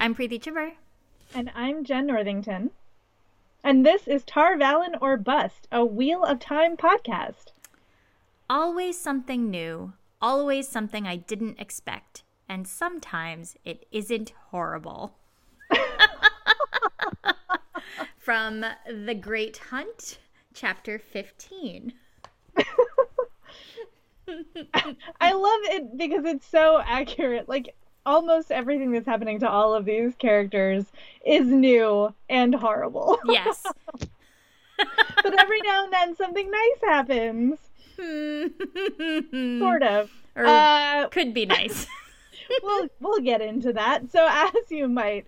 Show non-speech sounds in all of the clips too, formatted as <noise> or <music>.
I'm Preeti Chibber. And I'm Jen Northington. And this is Tar Valon or Bust, a Wheel of Time podcast. Always something new, always something I didn't expect, and sometimes it isn't horrible. <laughs> From The Great Hunt, Chapter 15. <laughs> I love it because it's so accurate. Like almost everything that's happening to all of these characters is new and horrible. <laughs> Yes. but every now and then something nice happens. sort of. Or uh, could be nice. <laughs> <laughs> we'll we'll get into that. So as you might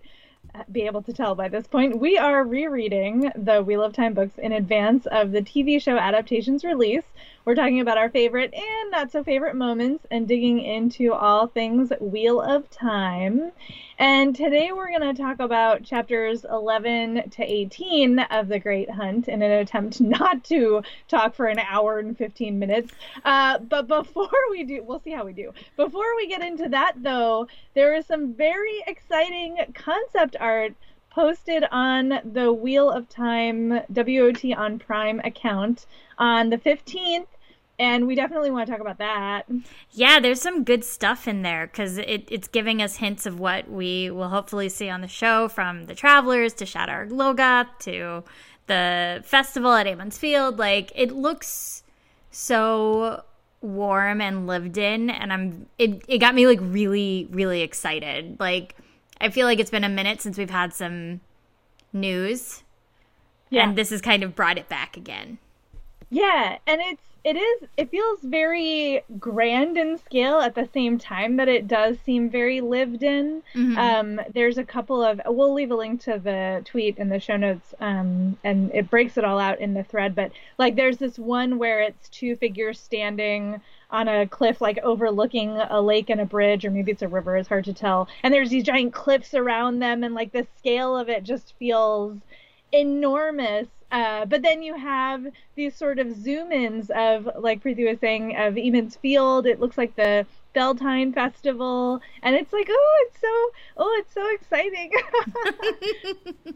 be able to tell by this point, we are rereading the Wheel of Time books in advance of the TV show adaptation's release. We're talking about our favorite and not so favorite moments and digging into all things Wheel of Time. And today we're going to talk about chapters 11 to 18 of The Great Hunt in an attempt <laughs> not to talk for an hour and 15 minutes. Uh, but before we do, we'll see how we do. Before we get into that, though, there is some very exciting concept art posted on the Wheel of Time WOT on Prime account on the 15th and we definitely want to talk about that. Yeah, there's some good stuff in there because it, it's giving us hints of what we will hopefully see on the show from the Travelers to Shadar Logoth to the festival at Emond's Field. Like, it looks so warm and lived in, and I'm it, it got me like really, really excited. Like, I feel like it's been a minute since we've had some news. Yeah. And this has kind of brought it back again. Yeah, and it's it is it feels very grand in scale at the same time that it does seem very lived in mm-hmm. um, there's a couple of we'll leave a link to the tweet in the show notes um, and it breaks it all out in the thread but like there's this one where it's two figures standing on a cliff like overlooking a lake and a bridge or maybe it's a river it's hard to tell and there's these giant cliffs around them and like the scale of it just feels enormous uh, but then you have these sort of zoom ins of, like Preeti was saying, of Emond's Field. It looks like the Beltane Festival, and it's like, oh, it's so, oh, it's so exciting. <laughs>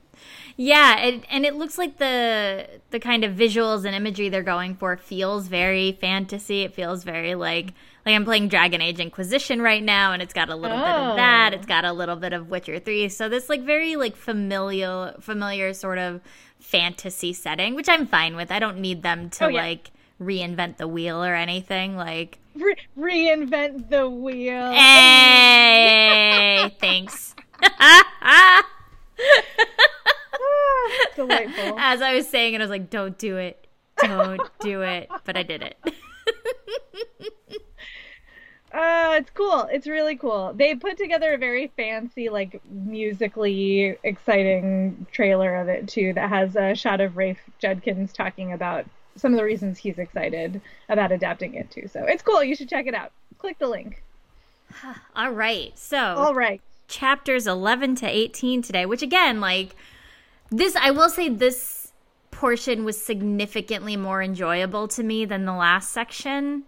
yeah, it, and it looks like the the kind of visuals and imagery they're going for feels very fantasy. It feels very like like I'm playing Dragon Age Inquisition right now, and it's got a little oh. bit of that. Oh. It's got a little bit of Witcher Three. So this like very like familiar, familiar sort of fantasy setting, which I'm fine with. I don't need them to oh, yeah. like reinvent the wheel or anything. Like Re- reinvent the wheel. Hey, <laughs> thanks. <laughs> Ah, delightful. As I was saying it, I was like, "Don't do it, don't do it," but I did it. <laughs> Uh, it's cool. It's really cool. They put together a very fancy, like musically exciting trailer of it too. That has a shot of Rafe Judkins talking about some of the reasons he's excited about adapting it too. So it's cool. You should check it out. Click the link. <sighs> All right. So all right. Chapters eleven to eighteen today, which again, like this, I will say this portion was significantly more enjoyable to me than the last section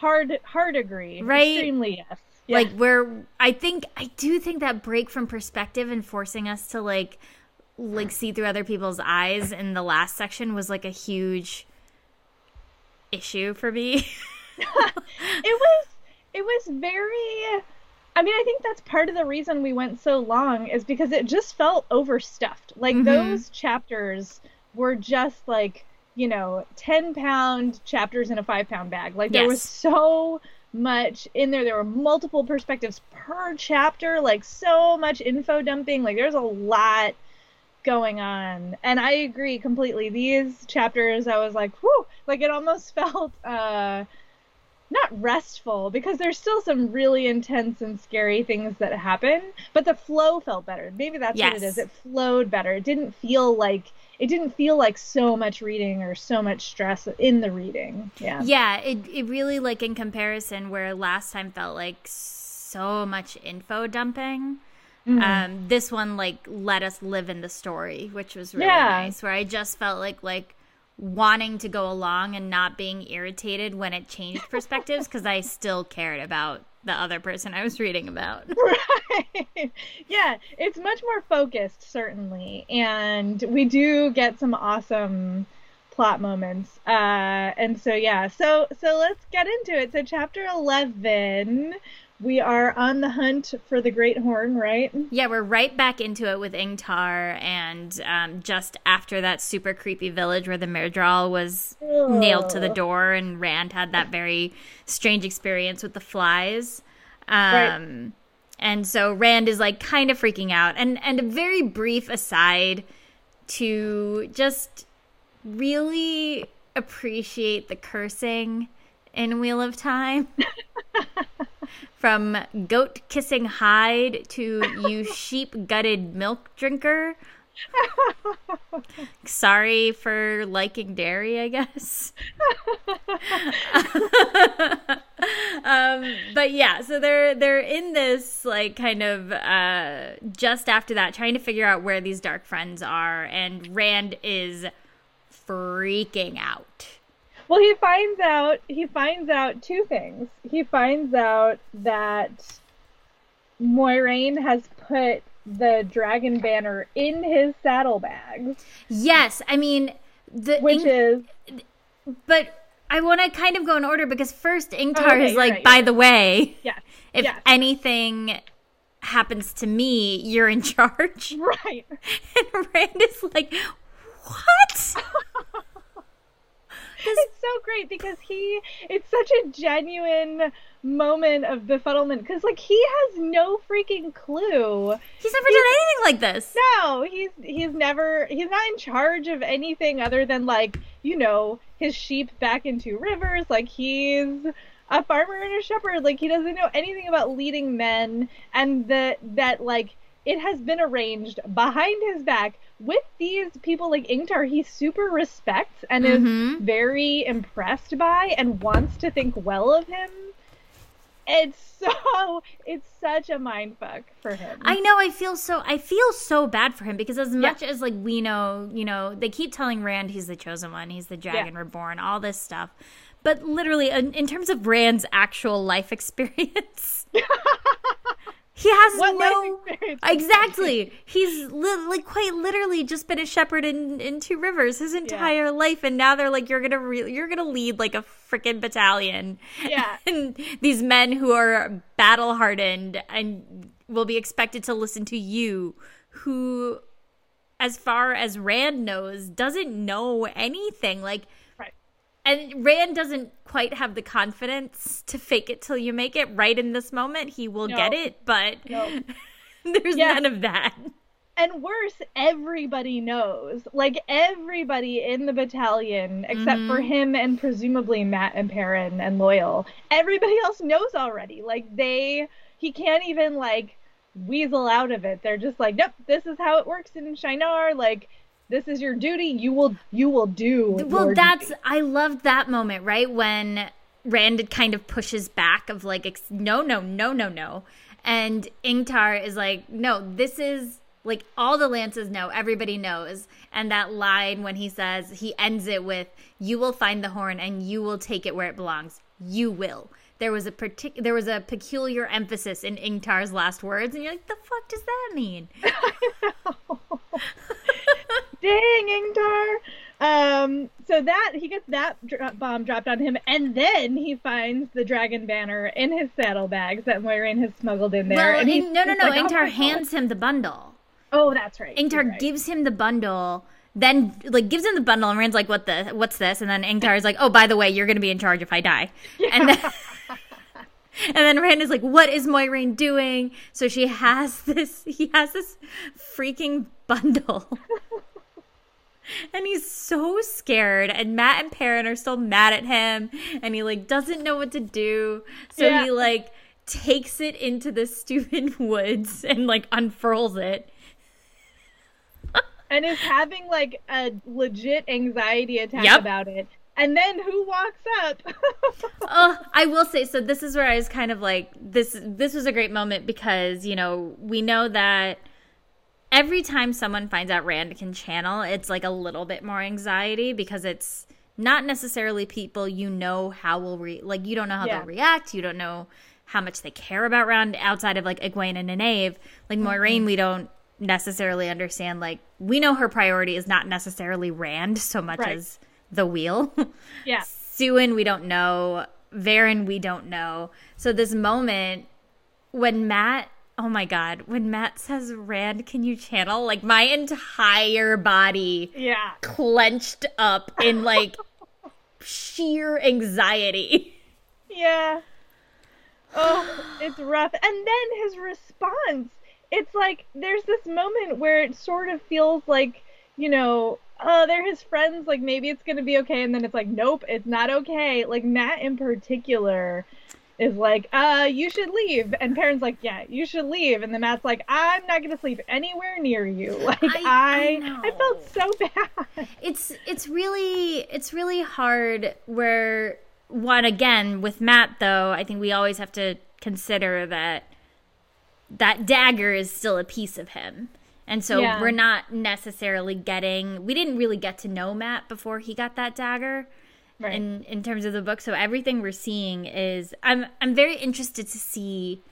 hard hard agree right extremely yes yeah. like where i think i do think that break from perspective and forcing us to like like see through other people's eyes in the last section was like a huge issue for me <laughs> it was it was very I mean, I think that's part of the reason we went so long is because it just felt overstuffed. Like mm-hmm. those chapters were just like you know, 10 pound chapters in a five pound bag. Like there yes. was so much in there. There were multiple perspectives per chapter, like so much info dumping. Like there's a lot going on. And I agree completely. These chapters, I was like, whew, like it almost <laughs> felt, uh, not restful because there's still some really intense and scary things that happen, but the flow felt better. Maybe that's yes. what it is. It flowed better. It didn't feel like it didn't feel like so much reading or so much stress in the reading. Yeah. Yeah, it it really like in comparison where last time felt like so much info dumping. Mm-hmm. Um, this one like let us live in the story, which was really yeah. nice. Where I just felt like like wanting to go along and not being irritated when it changed <laughs> perspectives because I still cared about the other person I was reading about. <laughs> Right. yeah, it's much more focused, certainly. And we do get some awesome plot moments. Uh, and so yeah, so so let's get into it. So chapter eleven, we are on the hunt for the Great Horn, right? Yeah, we're right back into it with Ingtar, and um, just after that super creepy village where the Myrddraal was Ugh. nailed to the door, and Rand had that very strange experience with the flies. Um, right. And so Rand is like kind of freaking out, and and a very brief aside to just really appreciate the cursing in Wheel of Time. <laughs> From goat kissing hide to you <laughs> sheep gutted milk drinker. Sorry for liking dairy, I guess. <laughs> um, but yeah, so they're they're in this like kind of uh, just after that, trying to figure out where these dark friends are, and Rand is freaking out. Well, he finds out he finds out two things. He finds out that Moiraine has put the dragon banner in his saddlebags. Yes, I mean the which is but I want to kind of go in order because first Ingtar oh, okay, is like, right, by the way, yeah, <laughs> if yeah. anything happens to me, you're in charge. Right. <laughs> And Rand is like, what? <laughs> it's so great because he it's such a genuine moment of befuddlement because like he has no freaking clue. He's never he's, done anything like this. No he's he's never he's not in charge of anything other than like you know his sheep back into rivers. Like he's a farmer and a shepherd. Like he doesn't know anything about leading men and that that like it has been arranged behind his back with these people like Ingtar, he super respects and mm-hmm. is very impressed by and wants to think well of him. It's <laughs> so it's such a mind fuck for him. I know. I feel so. I feel so bad for him because as much yeah. as like we know, you know, they keep telling Rand he's the chosen one, he's the dragon yeah. reborn, all this stuff. But literally, in, in terms of Rand's actual life <laughs> experience, <laughs> He has what no <laughs> exactly. He's li- like quite literally just been a shepherd in, in Two Rivers his entire yeah. life, and now they're like, you're gonna re- you're gonna lead like a freaking battalion. Yeah, <laughs> and these men who are battle hardened and will be expected to listen to you, who, as far as Rand knows, doesn't know anything. Like and Rand doesn't quite have the confidence to fake it till you make it right in this moment. He will no. get it, but no. <laughs> there's yeah. none of that. And worse, everybody knows. Like everybody in the battalion, except mm-hmm. for him and presumably Mat and Perrin and Loial, everybody else knows already. Like they, he can't even like weasel out of it. They're just like, nope, this is how it works in Shienar. Like this is your duty you will you will do well that's duty. i loved that moment right when rand kind of pushes back of like no no no no no. And ingtar is like no this is like all the lances know everybody knows. And that line when he says he ends it with you will find the horn and you will take it where it belongs. You will. There was a partic- there was a peculiar emphasis in ingtar's last words and you're like the fuck does that mean <laughs> <laughs> <laughs> dang Ingtar. Um, so that he gets that dro- bomb dropped on him, and then he finds the dragon banner in his saddlebags that Moiraine has smuggled in there. Well, and in, no, no, no. Like, oh Ingtar oh hands him the bundle. Oh, that's right. Ingtar right. gives him the bundle, then like gives him the bundle, and Rand's like, "What the? What's this?" And then Ingtar is like, "Oh, by the way, you're going to be in charge if I die." <laughs> Yeah. And then. <laughs> And then Rand is like, "What is Moiraine doing?" So she has <laughs> this. He has this freaking bundle and he's so scared and matt and perrin are still mad at him and he like doesn't know what to do so yeah. he like takes it into the stupid <laughs> woods and like unfurls it and is having like a legit anxiety attack yep. about it and then who walks up <laughs> oh i will say so this is where i was kind of like this this was a great moment because you know we know that every time someone finds out Rand can channel, it's like a little bit more anxiety because it's not necessarily people you know how will re like you don't know how Yeah. they'll react, you don't know how much they care about Rand outside of like Egwene and Nynaeve. Like Mm-hmm. Moiraine, we don't necessarily understand. Like we know her priority is not necessarily Rand so much Right. as the wheel. <laughs> Yeah. Siuan, we don't know. Verin, we don't know. So this moment when Mat, oh my god, when Mat says, "Rand, can you channel?" Like my entire body Yeah. clenched up in like <laughs> sheer anxiety. Yeah. Oh, it's rough. And then his response, it's like there's this moment where it sort of feels like, you know, oh, they're his friends, like maybe it's gonna be okay, and then it's like, nope, it's not okay. Like Mat in particular is like, uh, you should leave. And Perrin's like, yeah, you should leave. And then Mat's like, I'm not gonna sleep anywhere near you. <laughs> Like I- I I I, felt so <laughs> bad. It's it's really it's really hard where one again with Mat though, I think we always have to consider that that dagger is still a piece of him. And so Yeah. we're not necessarily getting we didn't really get to know Mat before he got that dagger Right. in in terms of the book. So everything we're seeing is I'm I'm very interested to see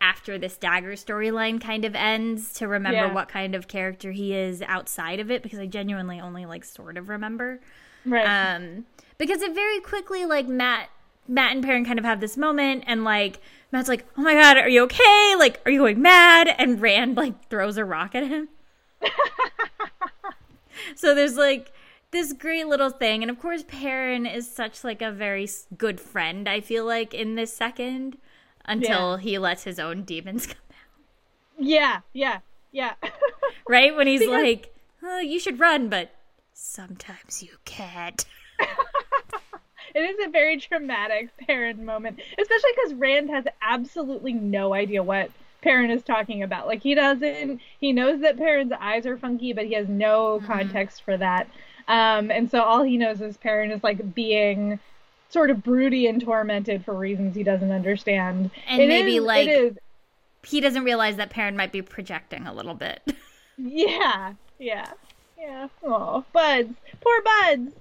after this dagger storyline kind of ends to remember Yeah. what kind of character he is outside of it because I genuinely only like sort of remember. right. Um because it very quickly like Mat Mat and Perrin kind of have this moment and like Mat's like, "Oh my god, are you okay? Like are you going mad?" and Rand like throws a rock at him. <laughs> so there's like this great little thing and of course Perrin is such like a very good friend I feel like in this second until Yeah. he lets his own demons <laughs> come out. yeah, yeah, yeah. <laughs> Right? When he's Because- like, oh, you should run, but sometimes you can't. <laughs> It is a very traumatic Perrin moment, especially because Rand has absolutely no idea what Perrin is talking about. Like he doesn't, he knows that Perrin's eyes are funky, but he has no mm-hmm. context for that. Um, and so all he knows is Perrin is like being sort of broody and tormented for reasons he doesn't understand. And It maybe, is- like- He doesn't realize that Perrin might be projecting a little bit. <laughs> yeah, yeah, yeah. Oh, buds, poor buds.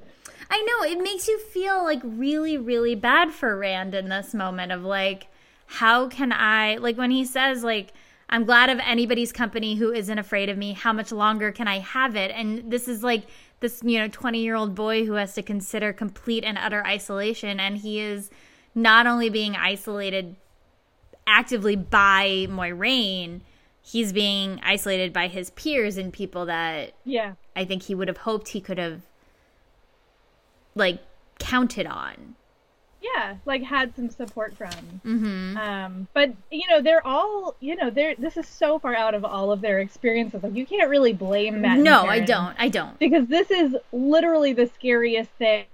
I know it makes you feel like really, really bad for Rand in this moment of like, how can I like when he says like, I'm glad of anybody's company who isn't afraid of me. How much longer can I have it? And this is like this, you know, 20 year old boy who has to consider complete and utter isolation, and he is not only being isolated actively by Moiraine, he's being isolated by his peers and people that Yeah, I think he would have hoped he could have like counted on. Yeah, like had some support from. Mm-hmm. Um, but you know, they're all you know, they're this is so far out of all of their experiences. Like you can't really blame and No, I don't. I don't. Because this is literally the scariest thing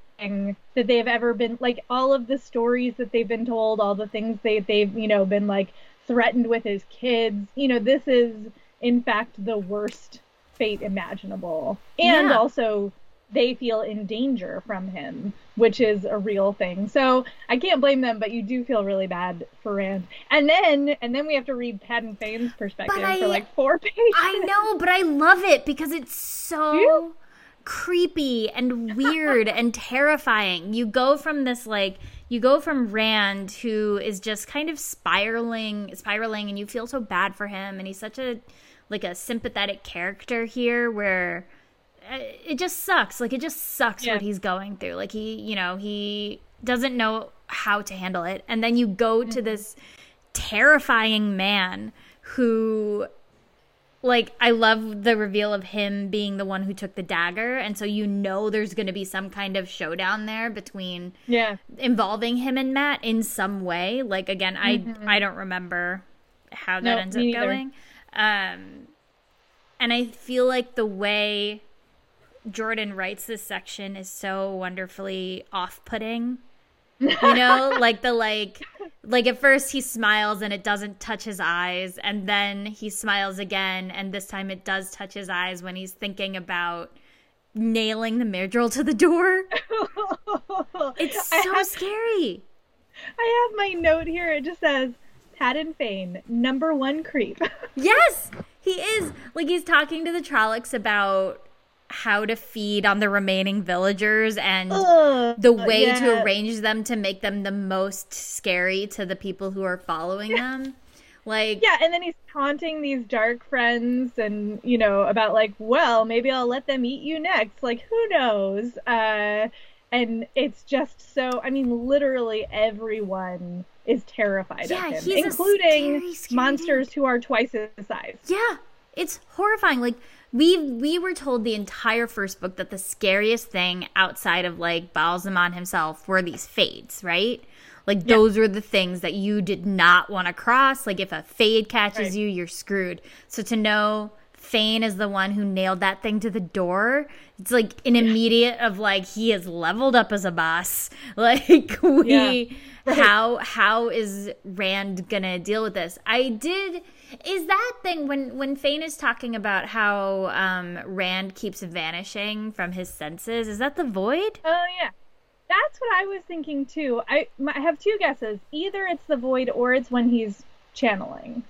that they've ever been like all of the stories that they've been told, all the things they they've, you know, been like threatened with as kids. You know, this is in fact the worst fate imaginable. And Yeah. also they feel in danger from him, which is a real thing. So I can't blame them, but you do feel really bad for Rand. And then and then we have to read Padan Fain's perspective I- for like four <laughs> pages. I know, but I love it because it's so creepy and weird <laughs> and terrifying. You go from this like you go from Rand who is just kind of spiraling spiraling and you feel so bad for him and he's such a like a sympathetic character here where it just sucks. Like it just sucks Yeah. what he's going through. Like he, you know, he doesn't know how to handle it. And then you go Mm-hmm. to this terrifying man who like I love the reveal of him being the one who took the dagger and so you know there's going to be some kind of showdown there between Yeah. involving him and Mat in some way. Like again, I I don't remember how that Mm-hmm. No, ends up going. Um and I feel like the way Jordan writes this section is so wonderfully off-putting. <laughs> You know, like the like like at first he smiles and it doesn't touch his eyes and then he smiles again and this time it does touch his eyes when he's thinking about nailing the Myrddraal to the door. <laughs> It's so have- scary. I have my note here. It just says Padan Fain, number one creep. <laughs> Yes, he is like he's talking to the Trollocs about how to feed on the remaining villagers and Ugh, the way yeah. to arrange them to make them the most scary to the people who are following them. Like Yeah, and then he's taunting these dark friends and, you know, about like, well, maybe I'll let them eat you next. Like, who knows? Uh, and it's just so, I mean, literally everyone is terrified Yeah, of him, including scary, scary monsters who are twice his size. Yeah, it's horrifying. Like we we were told the entire first book that the scariest thing outside of like Ba'alzamon himself were these fades, right? Like those were the things that you did not want to cross. Like if a fade catches Right. you, you're screwed. So to know Fain is the one who nailed that thing to the door. It's like an immediate of like he has leveled up as a boss. <laughs> Like we Yeah. Right. how how is Rand gonna deal with this? I did is that thing when when Fain is talking about how um Rand keeps vanishing from his senses, is that the void? Oh, yeah. That's what I was thinking too. I, I have two guesses. Either it's the void or it's when he's channeling.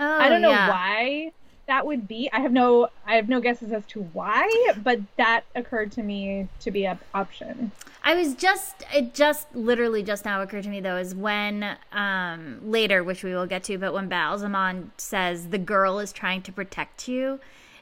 Oh I don't know yeah. why that would be. I have no I have no guesses as to why, but that occurred to me to be an option. I was just it just literally just now occurred to me though is when um later, which we will get to, but when Ba'alzamon says the girl is trying to protect you,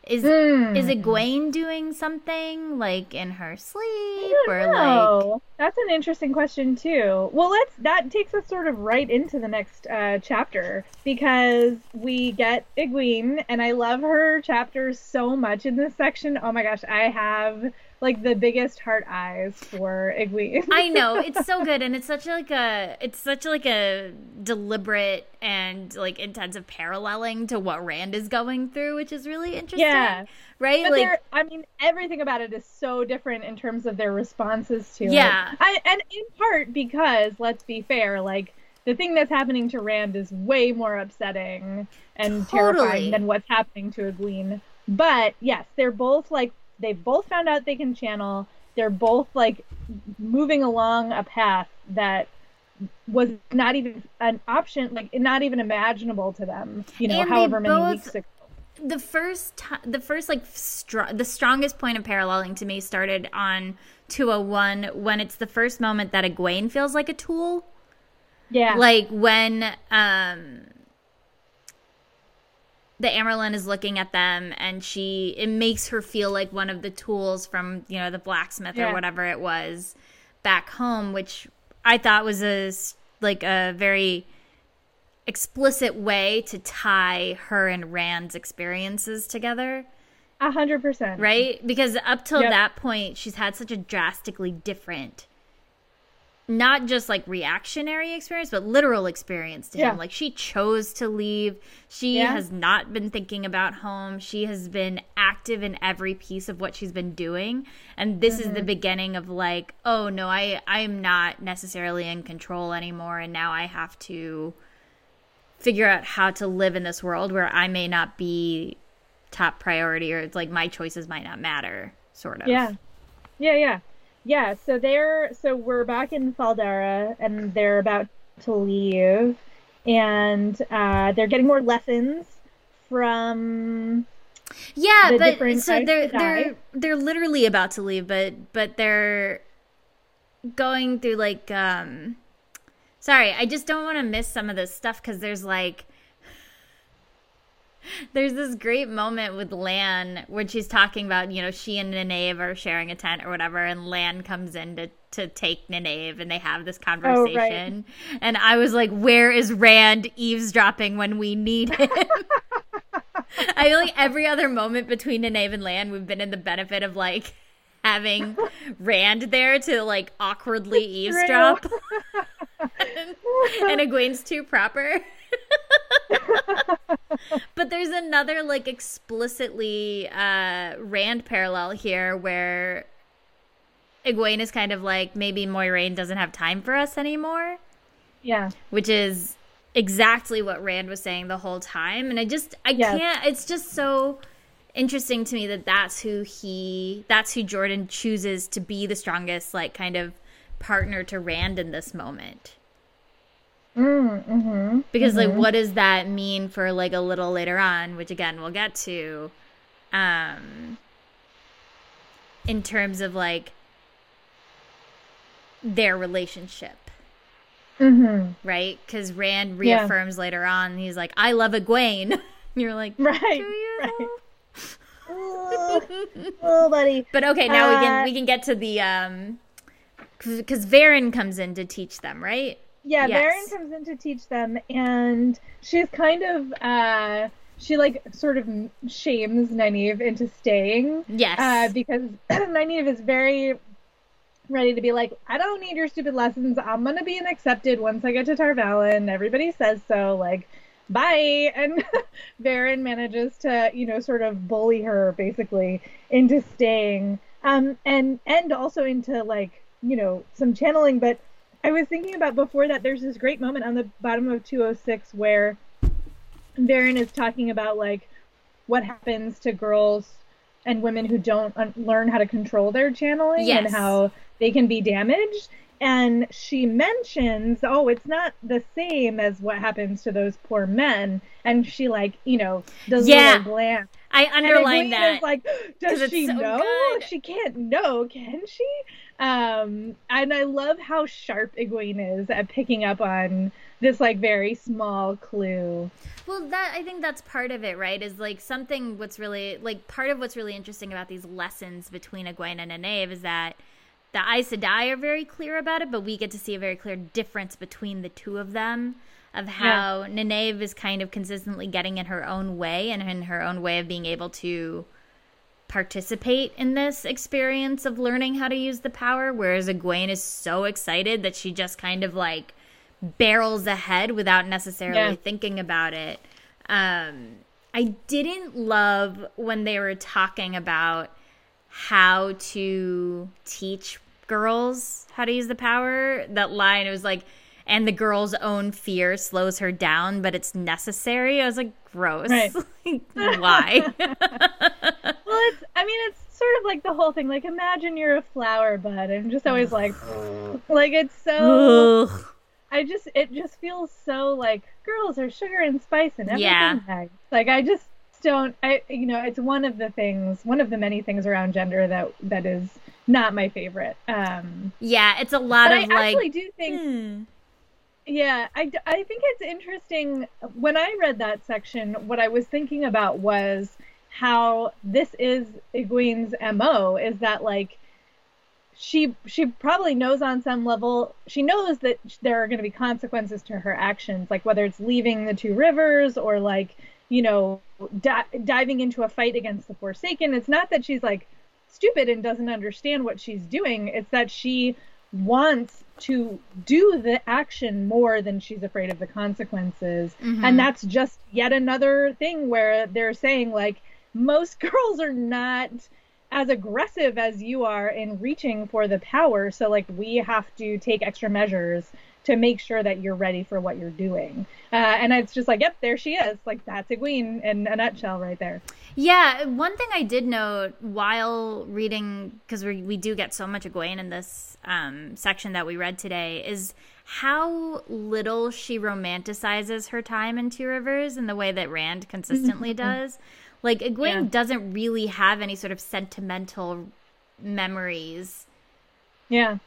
is Hmm. is Egwene doing something like in her sleep or don't like know. That's an interesting question too. Well, let's that takes us sort of right into the next uh, chapter because we get Egwene, and I love her chapters so much in this section. Oh my gosh, I have like the biggest heart eyes for Egwene. I <laughs> know it's so good, and it's such like a it's such like a deliberate and like intensive paralleling to what Rand is going through, which is really interesting. Yeah. right. But like I mean, everything about it is so different in terms of their responses to Yeah. it. I, and in part because, let's be fair, like the thing that's happening to Rand is way more upsetting and Totally. terrifying than what's happening to Egwene. But yes, they're both like they've both found out they can channel. They're both like moving along a path that was not even an option, like not even imaginable to them. You know, And they however many both- weeks ago. the first the first like str- the strongest point of paralleling to me started on 201 when it's the first moment that Egwene feels like a tool. Yeah. Like when um the Amyrlin is looking at them and she it makes her feel like one of the tools from, you know, the blacksmith or whatever it was back home, which I thought was a like a very explicit way to tie her and Rand's experiences together, A hundred percent. right? Because up till Yep. that point, she's had such a drastically different, not just like reactionary experience, but literal experience to Yeah. him. Like she chose to leave. She Yeah. has not been thinking about home. She has been active in every piece of what she's been doing. And this Mm-hmm. is the beginning of like, oh no, I I am not necessarily in control anymore and now I have to figure out how to live in this world where I may not be top priority or it's like my choices might not matter, sort of. Yeah. Yeah, yeah. Yeah, so they're so we're back in Fal Dara and they're about to leave. And uh they're getting more lessons from Yeah, the but so they're they're they're literally about to leave, but but they're going through like um sorry, I just don't want to miss some of this stuff cuz there's like <laughs> there's this great moment with Lan when she's talking about, you know, she and Nynaeve are sharing a tent or whatever, and Lan comes in to, to take Nynaeve and they have this oh, conversation. And I was like, where is Rand eavesdropping when we need him? <laughs> I feel like every other moment between Nynaeve and Lan, we've been in the benefit of like having Rand there to like awkwardly <laughs> eavesdrop. and Egwene's too proper. <laughs> but there's another like explicitly uh Rand parallel here where Egwene is kind of like maybe Moiraine doesn't have time for us anymore, Yeah. which is exactly what Rand was saying the whole time and I just I Yes. can't it's just so interesting to me that that's who he that's who Jordan chooses to be the strongest like kind of partner to Rand in this moment. Mm, mm-hmm, because mm-hmm. like what does that mean for like a little later on which again we'll get to um in terms of like their relationship Mm-hmm. right because rand Yeah. reaffirms later on he's like i love egwene <laughs> you're like <laughs> Right, do you right. oh, <laughs> oh, buddy. but okay now we Uh, can we can get to the um because Verin comes in to teach them right Yeah, Yes. Verin comes in to teach them, and she's kind of uh, she like sort of shames Nynaeve into staying. yes Uh, because <clears throat> Nynaeve is very ready to be like, I don't need your stupid lessons. I'm gonna be an accepted once I get to Tar Valon. Everybody says so. Like, bye. <laughs> And Verin manages to, you know, sort of bully her basically into staying. Um, and and also into like, you know, some channeling. But I was thinking about before that. There's this great moment on the bottom of 206 where Verin is talking about like what happens to girls and women who don't un- learn how to control their channeling and how they can be damaged. And she mentions, oh, it's not the same as what happens to those poor men. And she like, you know, does a Yeah. little glance. i Egwene that is like, <gasps> does she so know? good. She can't know, can she? Um, and I love how sharp Egwene is at picking up on this like very small clue. Well, that I think that's part of it, right? Is like something what's really like part of what's really interesting about these lessons between Egwene and Nynaeve is that the Aes Sedai are very clear about it, but we get to see a very clear difference between the two of them of how Nynaeve is kind of consistently getting in her own way and in her own way of being able to participate in this experience of learning how to use the power, whereas Egwene is so excited that she just kind of like barrels ahead without necessarily Yeah. thinking about it. Um, I didn't love when they were talking about how to teach girls how to use the power. That line, it was like, and the girl's own fear slows her down, but it's necessary. I was like, gross. Right. <laughs> Why? <laughs> <laughs> Well, it's, I mean, it's sort of like the whole thing. Like, imagine you're a flower bud. I'm just always like, like, it's so, Ugh. I just, it just feels so like girls are sugar and spice and everything. Yeah. nice. Like, I just don't, I, you know, it's one of the things, one of the many things around gender that, that is not my favorite. Um, yeah, it's a lot but I of like. actually do think, hmm. Yeah, I, I think it's interesting. When I read that section, what I was thinking about was how this is Egwene's MO is that like she she probably knows on some level she knows that there are going to be consequences to her actions like whether it's leaving the two rivers or like you know di- diving into a fight against the forsaken it's not that she's like stupid and doesn't understand what she's doing it's that she wants to do the action more than she's afraid of the consequences Mhm. and that's just yet another thing where they're saying like most <laughs> girls are not as aggressive as you are in reaching for the power so like we have to take extra measures to make sure that you're ready for what you're doing. Uh, and it's just like yep there she is. Like that's Egwene in a nutshell right there. Yeah, one thing I did note while reading, because we, we do get so much Egwene in this um, section that we read today, is how little she romanticizes her time in Two Rivers in the way that Rand consistently does. Like, Egwene Yeah. doesn't really have any sort of sentimental memories yeah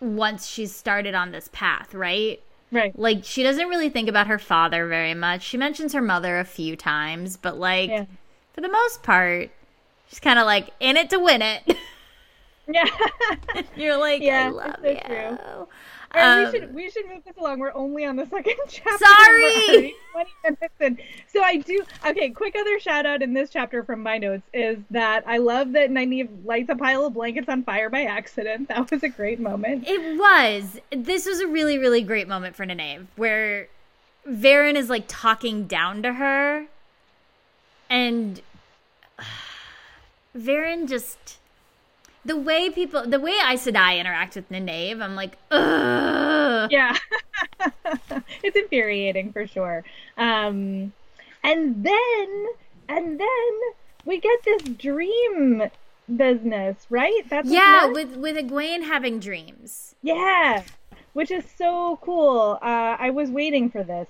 once she's started on this path, right? right Like, she doesn't really think about her father very much. She mentions her mother a few times, but, like, yeah for the most part, she's kind of like in it to win it. yeah <laughs> You're like, Yeah, I love so you. true. Right, Um, we should we should move this along. We're only on the second <laughs> chapter. Sorry! <laughs> 20 minutes in. So I do okay. Quick other shout out in this chapter from my notes is that I love that Nynaeve lights a pile of blankets on fire by accident. <laughs> That was a great moment. It was. This was a really, really great moment for Nynaeve, where Verin is like talking down to her, and <sighs> Verin just the way people, the way Aes Sedai interact with Nynaeve, I'm like, ugh. Yeah, <laughs> it's infuriating for sure. Um, and then and then we get this dream business, right? That's Yeah, with with Egwene having dreams. Yeah. which is so cool. Uh, I was waiting for this,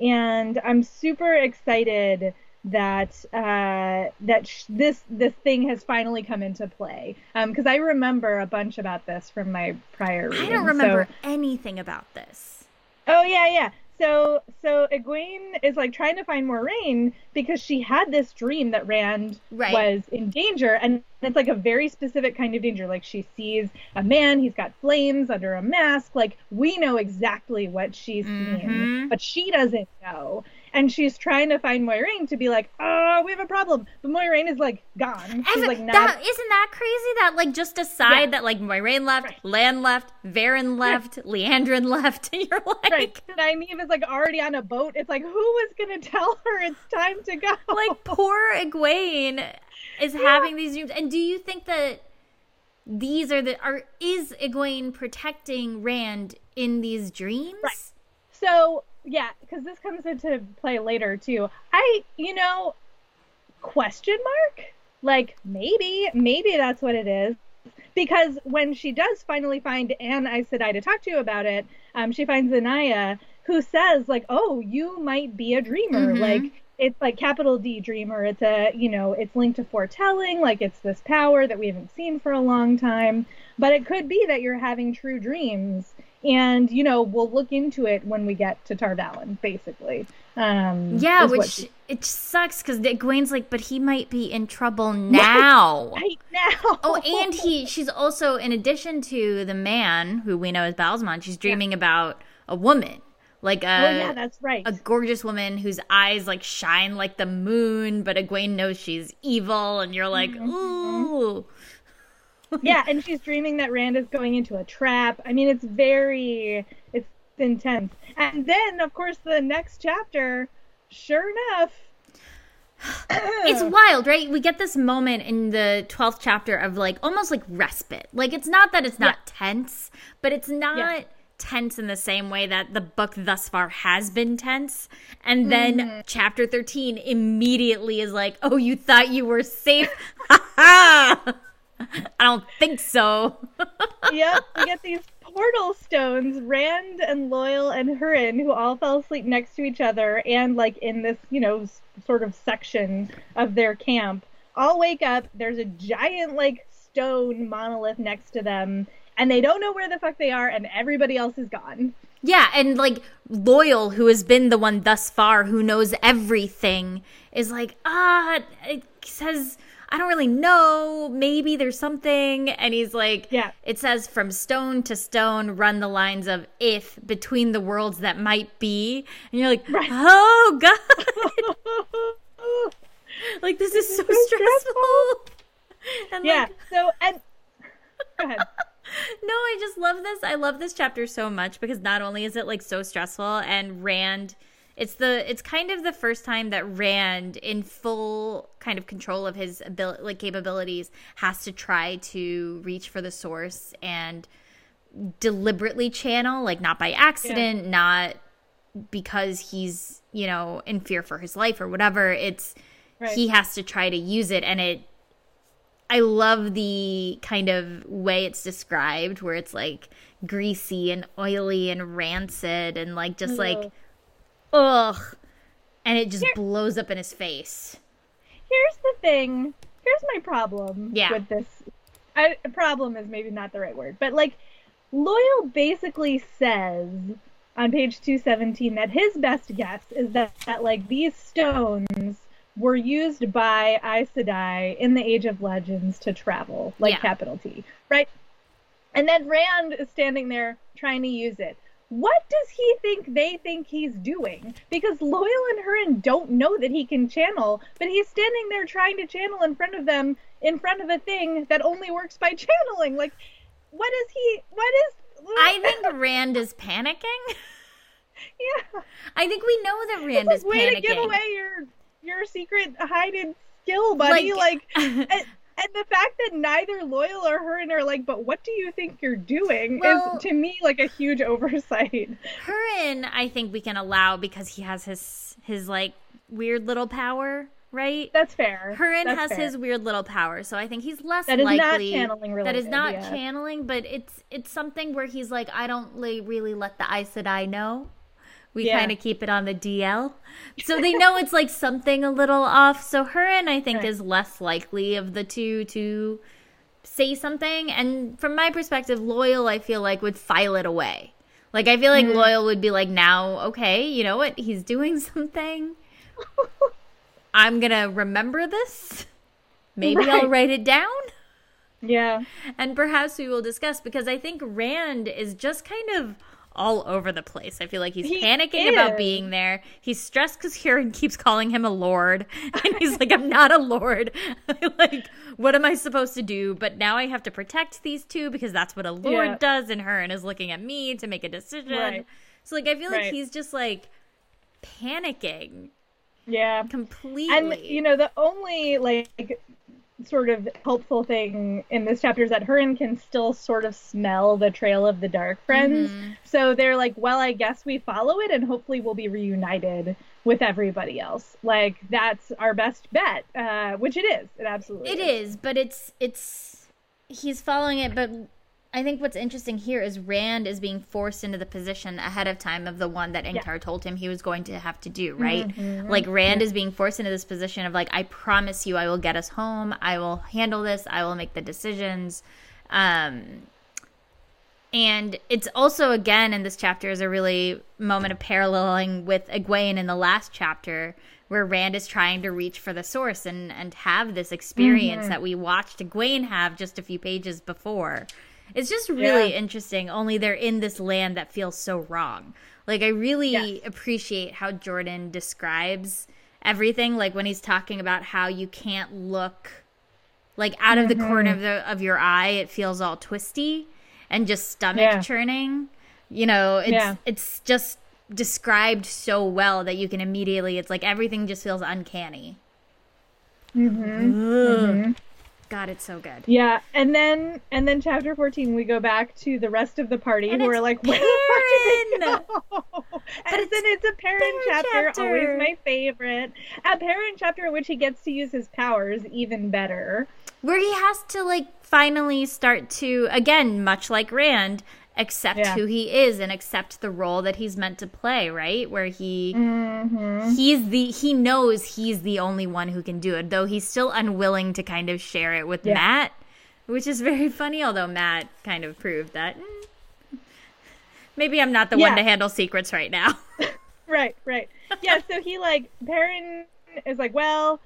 and I'm super excited that uh, that sh- this this thing has finally come into play. Because um, I remember a bunch about this from my prior. Reading. I don't remember so... anything about this. Oh yeah, yeah so so Egwene is like trying to find Moiraine because she had this dream that Rand right. was in danger, and it's like a very specific kind of danger. Like she sees a man, he's got flames under a mask. Like we know exactly what she's mm-hmm. seeing, but she doesn't know and she's trying to find Moiraine to be like, oh, we have a problem. But Moiraine is like gone. She's like not. That, isn't that crazy? That like just decide yeah. that like Moiraine left, right. Lan left, Verin left, right. Liandrin left, <laughs> and you're like, right. Nynaeve is like already on a boat. It's like, who was gonna tell her it's time to go? Like <laughs> poor Egwene is yeah. having these dreams. And do you think that? These are the are is Egwene protecting Rand in these dreams? Right. So yeah, because this comes into play later too. I, you know, question mark? Like maybe, maybe that's what it is. Because when she does finally find Anne Aes Sedai to talk to you about it, um, she finds Anaiya who says like, "Oh, you might be a dreamer." Mm-hmm. Like it's like capital D dreamer. It's a you know it's linked to foretelling. Like it's this power that we haven't seen for a long time. But it could be that you're having true dreams and you know we'll look into it when we get to Tar Valon, basically. Um, yeah, which she... it sucks because Egwene's like, but he might be in trouble <laughs> now. Right, now. oh, and he, she's also, in addition to the man who we know as Ba'alzamon, she's dreaming yeah. about a woman. Like a, oh yeah, that's right. A gorgeous woman whose eyes like shine like the moon, but Egwene knows she's evil, and you're like, mm-hmm. ooh <laughs> yeah, and she's dreaming that Rand is going into a trap. I mean, it's very, it's intense. And then, of course, the next chapter, sure enough, <sighs> it's wild, right? We get this moment in the 12th chapter of like almost like respite. Like it's not that it's not yeah. tense, but it's not yeah. tense in the same way that the book thus far has been tense. And then mm-hmm. chapter 13 immediately is like, "Oh, you thought you were safe." <laughs> <laughs> I don't think so. <laughs> yep, we get these portal stones, Rand and Loial and Hurin, who all fell asleep next to each other and like in this, you know, sort of section of their camp, all wake up. There's a giant like stone monolith next to them, and they don't know where the fuck they are, and everybody else is gone. Yeah, and like Loial, who has been the one thus far who knows everything, is like, ah, it says I don't really know. Maybe there's something. And he's like, yeah. It says from stone to stone, run the lines of if between the worlds that might be. And you're like, right. oh God. <laughs> like, this is so, so stressful. <laughs> And yeah. Like, so, and <laughs> go ahead. no, I just love this. I love this chapter so much because not only is it like so stressful and Rand it's the it's kind of the first time that Rand, in full kind of control of his ability, like capabilities, has to try to reach for the source and deliberately channel, like not by accident, yeah. not because he's you know in fear for his life or whatever. It's right. he has to try to use it, and it. I love the kind of way it's described, where it's like greasy and oily and rancid, and like just like ugh, and it just Here, blows up in his face. Here's the thing. Here's my problem yeah. with this. I, problem is maybe not the right word, but like Loial basically says on page 217 that his best guess is that, that like these stones were used by Aes Sedai in the Age of Legends to travel, like yeah. capital T, right? And then Rand is standing there trying to use it what does he think they think he's doing? Because Loial and Hurin don't know that he can channel, but he's standing there trying to channel in front of them, in front of a thing that only works by <laughs> channeling. Like, what is he? What is? I think Rand is panicking. <laughs> Yeah, I think we know that Rand like, is way panicking. to give away your your secret hidden skill, buddy. Like, like <laughs> and the fact that neither Loial or Hurin are like, but what do you think you're doing well, is to me like a huge <laughs> oversight. Hurin, I think we can allow because he has his his like weird little power right? That's fair. Hurin has fair. his weird little power, so I think he's less That is not likely channeling that is not yeah. channeling, but it's it's something where he's like, I don't really let the Aes Sedai know. We Yeah. kind of keep it on the DL, so they know it's like something a little off. So Hurin, I think, Right. is less likely of the two to say something. And from my perspective, Loial, I feel like would file it away. Like I feel like Mm. Loial would be like, now, okay, you know what? He's doing <laughs> something. I'm gonna remember this. Maybe I'll write it down. Yeah. And perhaps we will discuss because I think Rand is just kind of all over the place. I feel like he's He panicking about being there. He's stressed because Hurin <laughs> keeps calling him a lord. And he's like, I'm not a lord. <laughs> like, what am I supposed to do? But now I have to protect these two because that's what a lord Yeah. does. And Hurin is looking at me to make a decision. Right. So, like, I feel like Right. he's just like panicking Yeah. completely. And you know, the only like sort of helpful thing in this chapter is that Hurin can still sort of smell the trail of the dark friends. Mm-hmm. So they're like, well, I guess we follow it and hopefully we'll be reunited with everybody else. Like that's our best bet, uh, which it is. It absolutely It is, but it's it's he's following it. But I think what's interesting here is Rand is being forced into the position ahead of time of the one that Ingtar told him he was going to have to do. Mm-hmm. Right, mm-hmm. like Rand is being forced into this position of like, I promise you, I will get us home. I will handle this. I will make the decisions. Um, and it's also again in this chapter is a really moment of paralleling with Egwene in the last chapter where Rand is trying to reach for the source and and have this experience mm-hmm. that we watched Egwene have just a few pages before. It's just really Yeah. interesting. Only they're in this land that feels so wrong. Like I really Yes. appreciate how Jordan describes everything. Like when he's talking about how you can't look like out of the corner Mm-hmm. of the of your eye, it feels all twisty and just stomach Yeah. churning. You know, it's Yeah. it's just described so well that you can immediately. It's like everything just feels uncanny. Mm-hmm. God, it's so good. Yeah, and then and then chapter fourteen, we go back to the rest of the party And who are like, "Where the fuck did they Perrin!" go?" <laughs> <laughs> And it's then it's a parent Perrin chapter, chapter. always my favorite. A Perrin chapter in which he gets to use his powers even better. Where he has to like finally start to again, much like Rand, accept Yeah. who he is and accept the role that he's meant to play. Right, where he Mm-hmm. he's the he knows he's the only one who can do it, though he's still unwilling to kind of share it with Yeah. Mat, which is very funny. Although Mat kind of proved that mm, maybe I'm not the one to handle secrets right now. <laughs> Right, right. Yeah, so he like Perrin is like, well,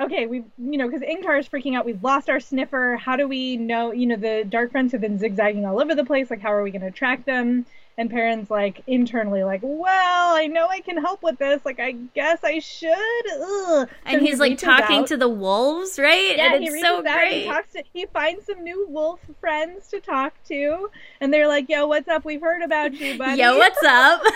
okay, we you know because Ingtar is freaking out. We've lost our sniffer. How do we know? You know, the Dark Friends have been zigzagging all over the place. Like, how are we going to track them? And Perrin's like internally like, well, I know I can help with this. Like, I guess I should. Ugh. and So he he's like talking out. to the wolves, right? Yeah, and he it's reaches so out great. he talks to. He finds some new wolf friends to talk to, and they're like, "Yo, what's up? We've heard about you, <laughs> buddy." Yo, what's up? <laughs>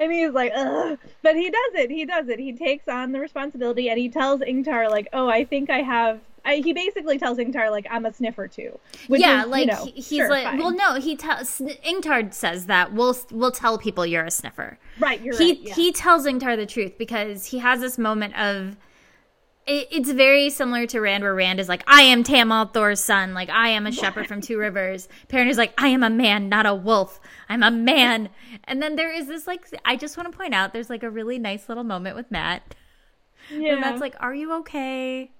And he's like, Ugh. but he does it. He does it. He takes on the responsibility, and he tells Ingtar like, "Oh, I think I have." I, he basically tells Ingtar like, "I'm a sniffer too." Yeah, is, you like know, he- he's sure, like, fine. well, no, he tells Ingtard says that we'll we'll tell people you're a sniffer. right, you're he right. Yeah. he tells Ingtar the truth because he has this moment of it, it's very similar to Rand where Rand is like I am Tam al'Thor's son. Like I am a shepherd from Two Rivers. Perrin is like I am a man not a wolf. I'm a man. And then there is this like I just want to point out there's like a really nice little moment with Mat. Yeah. where Mat's like are you okay?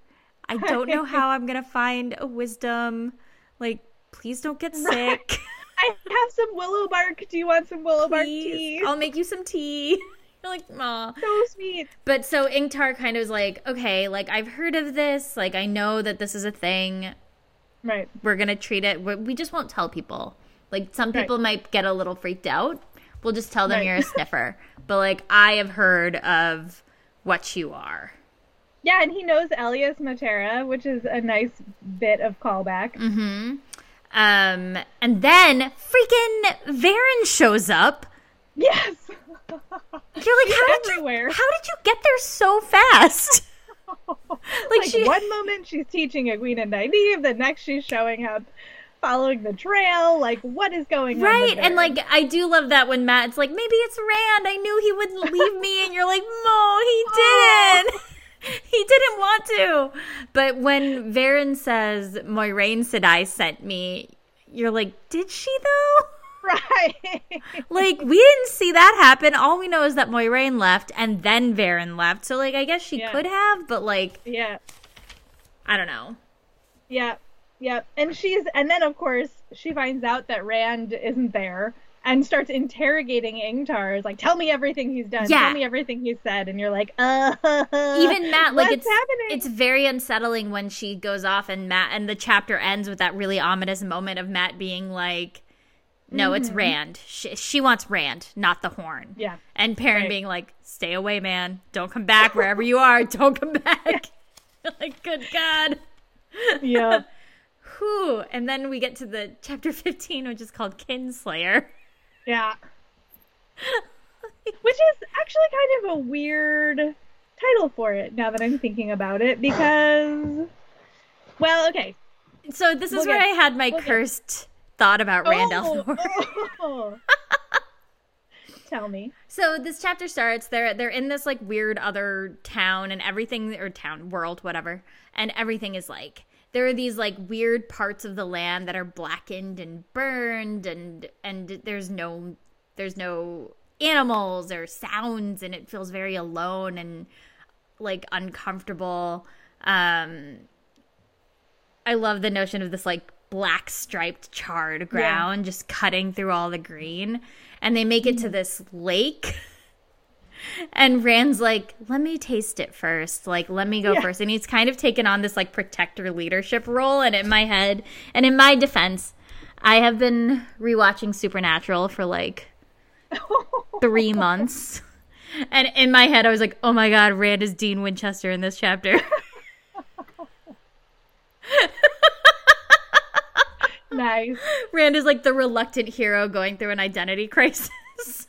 I don't know how I'm gonna find a wisdom. Like please don't get sick. <laughs> I have some willow bark. Do you want some willow bark tea? I'll make you some tea you're like aw So sweet. But so Ingtar kind of was like, okay, like I've heard of this. Like I know that this is a thing. Right. We're gonna treat it. we we just won't tell people. Like some Right. people might get a little freaked out. We'll just tell them Right. you're a sniffer. <laughs> but like I have heard of what you are. Yeah, and he knows Elyas Machera, which is a nice bit of callback. Mm-hmm. Um, and then freaking Verin shows up. Yes. You're like, how did you? everywhere. How did you get there so fast? <laughs> like she- one moment she's teaching and Nynaeve, the next she's showing up. following the trail. Like, what is going right. on? Right. And like, I do love that when Mat's like, maybe it's Rand. I knew he wouldn't leave me. And you're like, Mo, he <laughs> oh. didn't. <laughs> he didn't want to. But when Verin says, Moiraine Sedai sent me, you're like, did she though? <laughs> Right. like we didn't see that happen. All we know is that Moiraine left and then Verin left. So like I guess she yeah. could have, but like Yeah. I don't know. Yeah. Yeah. And she's and then of course she finds out that Rand isn't there and starts interrogating Ingtar. Is like, tell me everything he's done. Yeah. Tell me everything he's said. And you're like, uh Even Mat, like it's happening? it's very unsettling when she goes off and Mat and the chapter ends with that really ominous moment of Mat being like no, mm-hmm. it's Rand. She, she, wants Rand, not the horn. Yeah. And Perrin right. being like, stay away, man. Don't come back wherever you are. <laughs> Don't come back. <laughs> like, good God. Yeah. <laughs> Whew. And then we get to the chapter 15, which is called Kinslayer. Yeah. which is actually kind of a weird title for it now that I'm thinking about it because, well, okay. So this is we'll where get, I had my we'll cursed. Thought about Rand oh, oh. <laughs> Tell me. So this chapter starts. They're they're in this like weird other town, and everything or town world, whatever, and everything is like there are these like weird parts of the land that are blackened and burned, and and there's no there's no animals or sounds, and it feels very alone and like uncomfortable. Um, I love the notion of this like black striped charred ground yeah. just cutting through all the green and they make it to this lake and Rand's like, let me taste it first. Like, let me go yeah. first. And he's kind of taken on this like protector leadership role. And in my head, and in my defense, I have been rewatching Supernatural for like <laughs> three months. And in my head, I was like, oh my God, Rand is Dean Winchester in this chapter. <laughs> nice. <laughs> Rand is like the reluctant hero going through an identity crisis.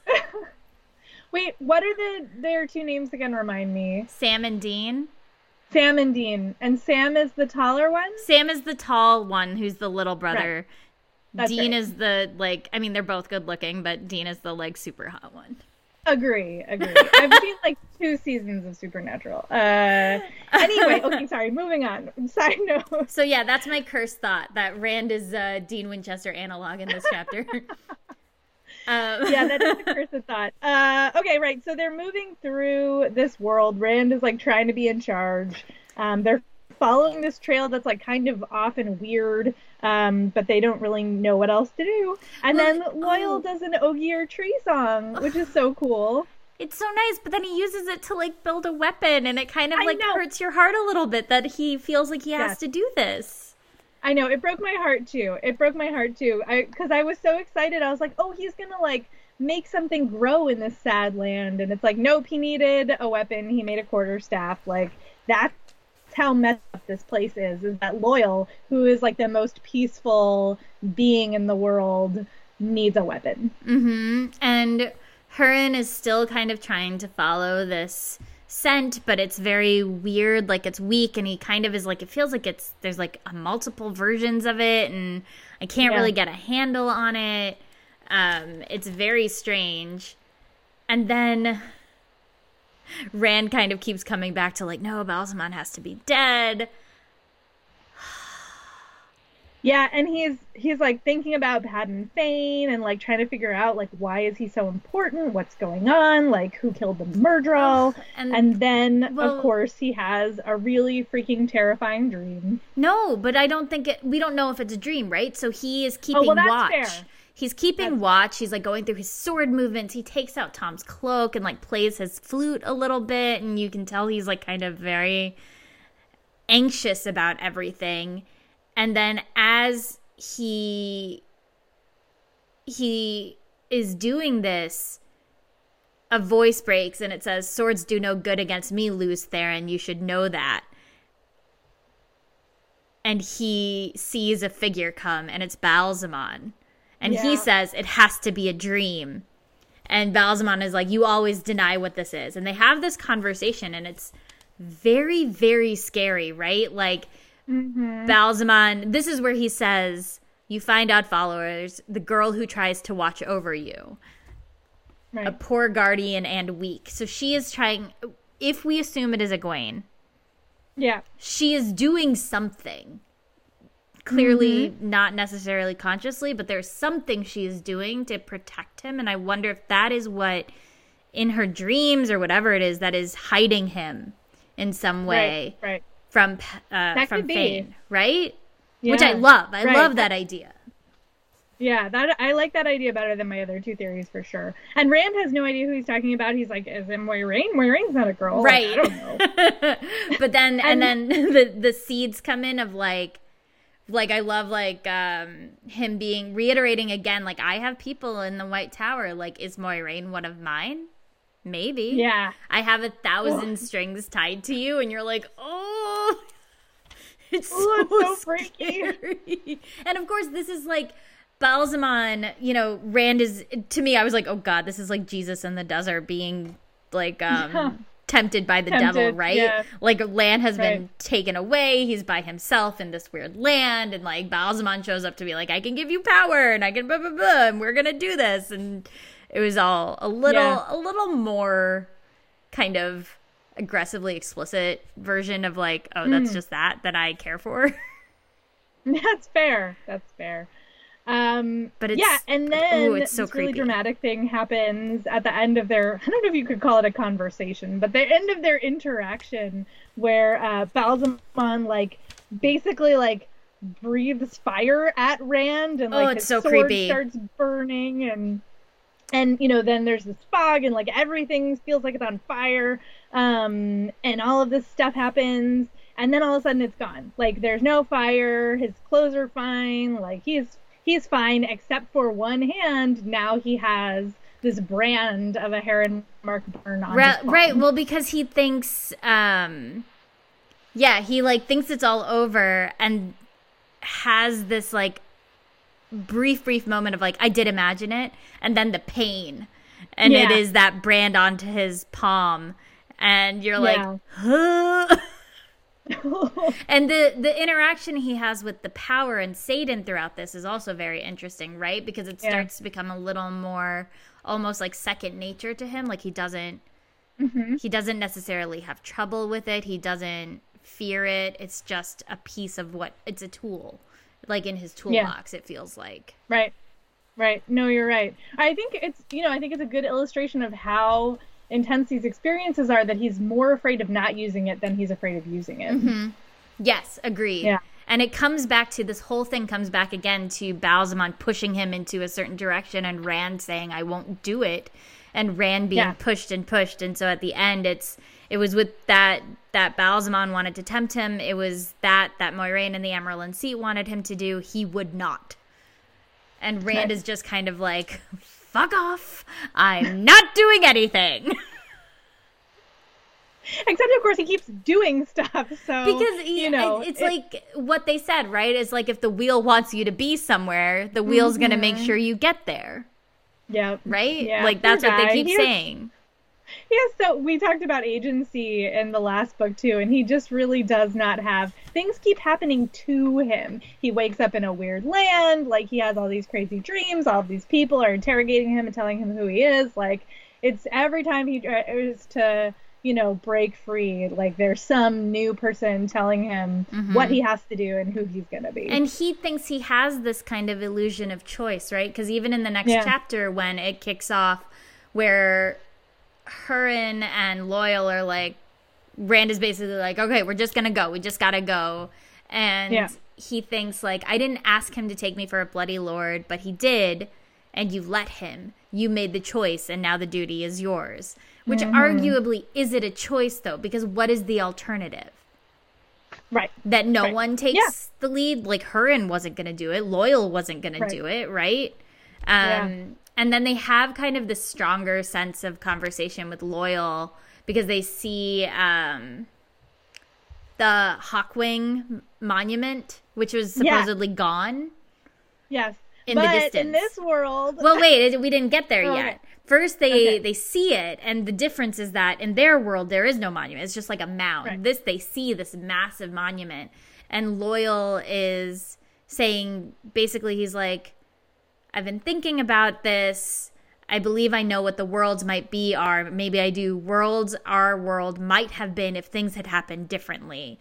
<laughs> Wait, what are the their two names again? Remind me. Sam and Dean. Sam and Dean, and Sam is the taller one. Sam is the tall one, who's the little brother. Right. Dean right. is the like. I mean, they're both good looking, but Dean is the like super hot one. Agree, agree. I've seen like two seasons of Supernatural. Uh, anyway, <laughs> okay, sorry. Moving on. Side note. So yeah, that's my cursed thought that Rand is uh, Dean Winchester analog in this chapter. <laughs> um. Yeah, that is a cursed thought. Uh, okay, right. So they're moving through this world. Rand is like trying to be in charge. Um, they're following this trail that's like kind of off and weird, um, but they don't really know what else to do. And then Loial oh. does an Ogier tree song, which is so cool. It's so nice, but then he uses it to like build a weapon, and it kind of like hurts your heart a little bit that he feels like he has yes. to do this. I know it broke my heart too. It broke my heart too. I because I was so excited. I was like, oh, he's gonna like make something grow in this sad land, and it's like, nope. He needed a weapon. He made a quarter staff. Like that's how messed up this place is is that Loial who is like the most peaceful being in the world needs a weapon. Mm-hmm. And Hurin is still kind of trying to follow this scent but it's very weird like it's weak and he kind of is like it feels like it's there's like multiple versions of it and i can't yeah. really get a handle on it. Um it's very strange. And then Rand kind of keeps coming back to like, no, Ba'alzamon has to be dead. <sighs> Yeah, and he's he's like thinking about Padan Fain and like trying to figure out like why is he so important? What's going on? Like who killed the Myrddraal? Oh, and, and then well, of course he has a really freaking terrifying dream. No, but I don't think it we don't know if it's a dream, right? So he is keeping oh, well, watch. Fair. He's keeping watch. He's like going through his sword movements. He takes out Tom's cloak and like plays his flute a little bit. And you can tell he's like kind of very anxious about everything. And then as he he is doing this, a voice breaks and it says, Swords do no good against me, Lews Therin. You should know that. And he sees a figure come and it's Ba'alzamon. And yeah. he says it has to be a dream. And Ba'alzamon is like, you always deny what this is. And they have this conversation, and it's very, very scary, right? Like, mm-hmm. Ba'alzamon, this is where he says, you find out followers, the girl who tries to watch over you, Right. a poor guardian and weak. So she is trying. If we assume it is Egwene, yeah. she is doing something. Clearly, not necessarily consciously, but there's something she is doing to protect him. And I wonder if that is what, in her dreams or whatever it is, that is hiding him in some way Right. Right. from uh, from. Fain, right? Which I love. I Right. love that idea. Yeah, that I like that idea better than my other two theories for sure. And Rand has no idea who he's talking about. He's like, "Is it Moiraine? Moiraine's not a girl." Like, right I don't know. <laughs> but then and, And- then <laughs> the the seeds come in of like like i love like um him being reiterating again like i have people in the white tower like is moiraine one of mine maybe Yeah. i have a thousand strings tied to you and you're like oh <laughs> it's Ooh, so, so freaky. scary. <laughs> and of course this is like Ba'alzamon, you know, Rand is to me. I was like, oh god, this is like Jesus in the desert being like <laughs> um. Tempted by the devil, right? yeah. Like land has been taken away. He's by himself in this weird land, and like Ba'alzamon shows up to be like, I can give you power, and I can blah blah blah, and we're gonna do this, and it was all a little Yeah. a little more kind of aggressively explicit version of like, oh, that's Mm. just that that I care for. <laughs> That's fair. That's fair. Um, But it's- yeah, and then ooh, it's so this really creepy. dramatic thing happens at the end of their. I don't know if you could call it a conversation, but the end of their interaction, where uh, Ba'alzamon like basically like breathes fire at Rand, and Oh, like it's his so sword creepy. starts burning, and and you know then there's this fog, and like everything feels like it's on fire, um, and all of this stuff happens and then all of a sudden it's gone. Like there's no fire, his clothes are fine, like he's he's fine except for one hand. Now he has this brand of a heron mark burn on right, right. Well, because he thinks, um, yeah, he like thinks it's all over and has this like brief, brief moment of like, I did imagine it, and then the pain, and it Yeah. is that brand onto his palm, and you're Yeah. like, huh? <laughs> <laughs> and the the interaction he has with the power and saidin throughout this is also very interesting, right? Because it Yeah. starts to become a little more almost like second nature to him. Like he doesn't mm-hmm. he doesn't necessarily have trouble with it. He doesn't fear it. It's just a piece of what it's a tool. Like in his toolbox, it feels like. Right. Right. No, you're right. I think it's you know, I think it's a good illustration of how intense these experiences are that he's more afraid of not using it than he's afraid of using it. Mm-hmm. Yes, agreed. Yeah. And it comes back to this whole thing comes back again to Ba'alzamon pushing him into a certain direction and Rand saying, I won't do it. And Rand being Yeah. pushed and pushed. And so at the end it's it was with that that Ba'alzamon wanted to tempt him. It was that that Moiraine and the Amyrlin Seat wanted him to do. He would not. And Rand is just kind of like, fuck off. I'm not doing anything. <laughs> Except of course he keeps doing stuff. So because you know it's it- like what they said right Is like if the wheel wants you to be somewhere the wheel's gonna make sure you get there yeah right Mm-hmm. Yeah, like that's poor what they keep He has- saying Yeah, so we talked about agency in the last book too, and he just really does not have things keep happening to him. He wakes up in a weird land, like he has all these crazy dreams, all these people are interrogating him and telling him who he is. Like it's every time he tries to, you know, break free, like there's some new person telling him mm-hmm. what he has to do and who he's gonna be. and he thinks he has this kind of illusion of choice right because even in the next Yeah. chapter when it kicks off where Hurin and Loial are like Rand is basically like, okay, we're just gonna go. We just gotta go. And Yeah. he thinks like, I didn't ask him to take me for a bloody lord, but he did, and you let him. You made the choice, and now the duty is yours. Which Mm-hmm. arguably is it a choice though? Because what is the alternative? right. That no Right. one takes Yeah. the lead. Like Hurin wasn't gonna do it. Loial wasn't gonna Right. do it, right? Um, Yeah. And then they have kind of the stronger sense of conversation with Loial because they see um, the Hawkwing monument, which was Yeah. supposedly gone. Yes. In the distance. in this world Well, wait, we didn't get there Okay. yet. First, they Okay. they see it, and the difference is that in their world there is no monument; it's just like a mound. Right. This they see this massive monument, and Loial is saying basically he's like I've been thinking about this. I believe I know what the worlds might be are. Maybe I do. Worlds our world might have been if things had happened differently.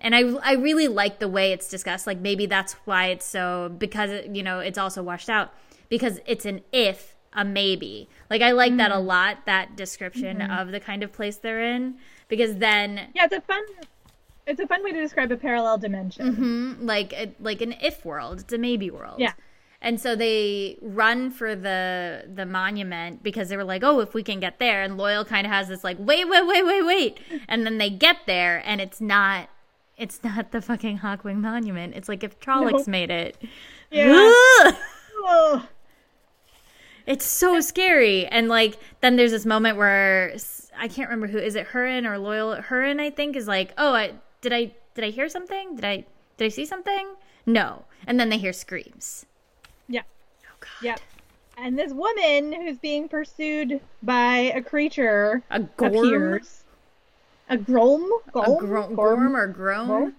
And I I really like the way it's discussed. Like maybe that's why it's so because you know it's also washed out because it's an if a maybe. Like I like mm-hmm. that a mm. lot. That description mm-hmm. of the kind of place they're in because then yeah, it's a fun it's a fun way to describe a parallel dimension. Mm-hmm. Like like an if world. It's a maybe world. Yeah. And so they run for the the monument because they were like, "Oh, if we can get there." And Loial kind of has this like, "Wait, wait, wait, wait, wait." And then they get there and it's not it's not the fucking Hawkwing monument. It's like if Trollocs made it. Yeah. <laughs> it's so scary. And like then there's this moment where I can't remember who is it Hurin or Loial Hurin I think is like, "Oh, I did I did I hear something? Did I did I see something?" No. And then they hear screams. Yep. And this woman who's being pursued by a creature a gorm? appears. A grom? A gro- gorm or groan?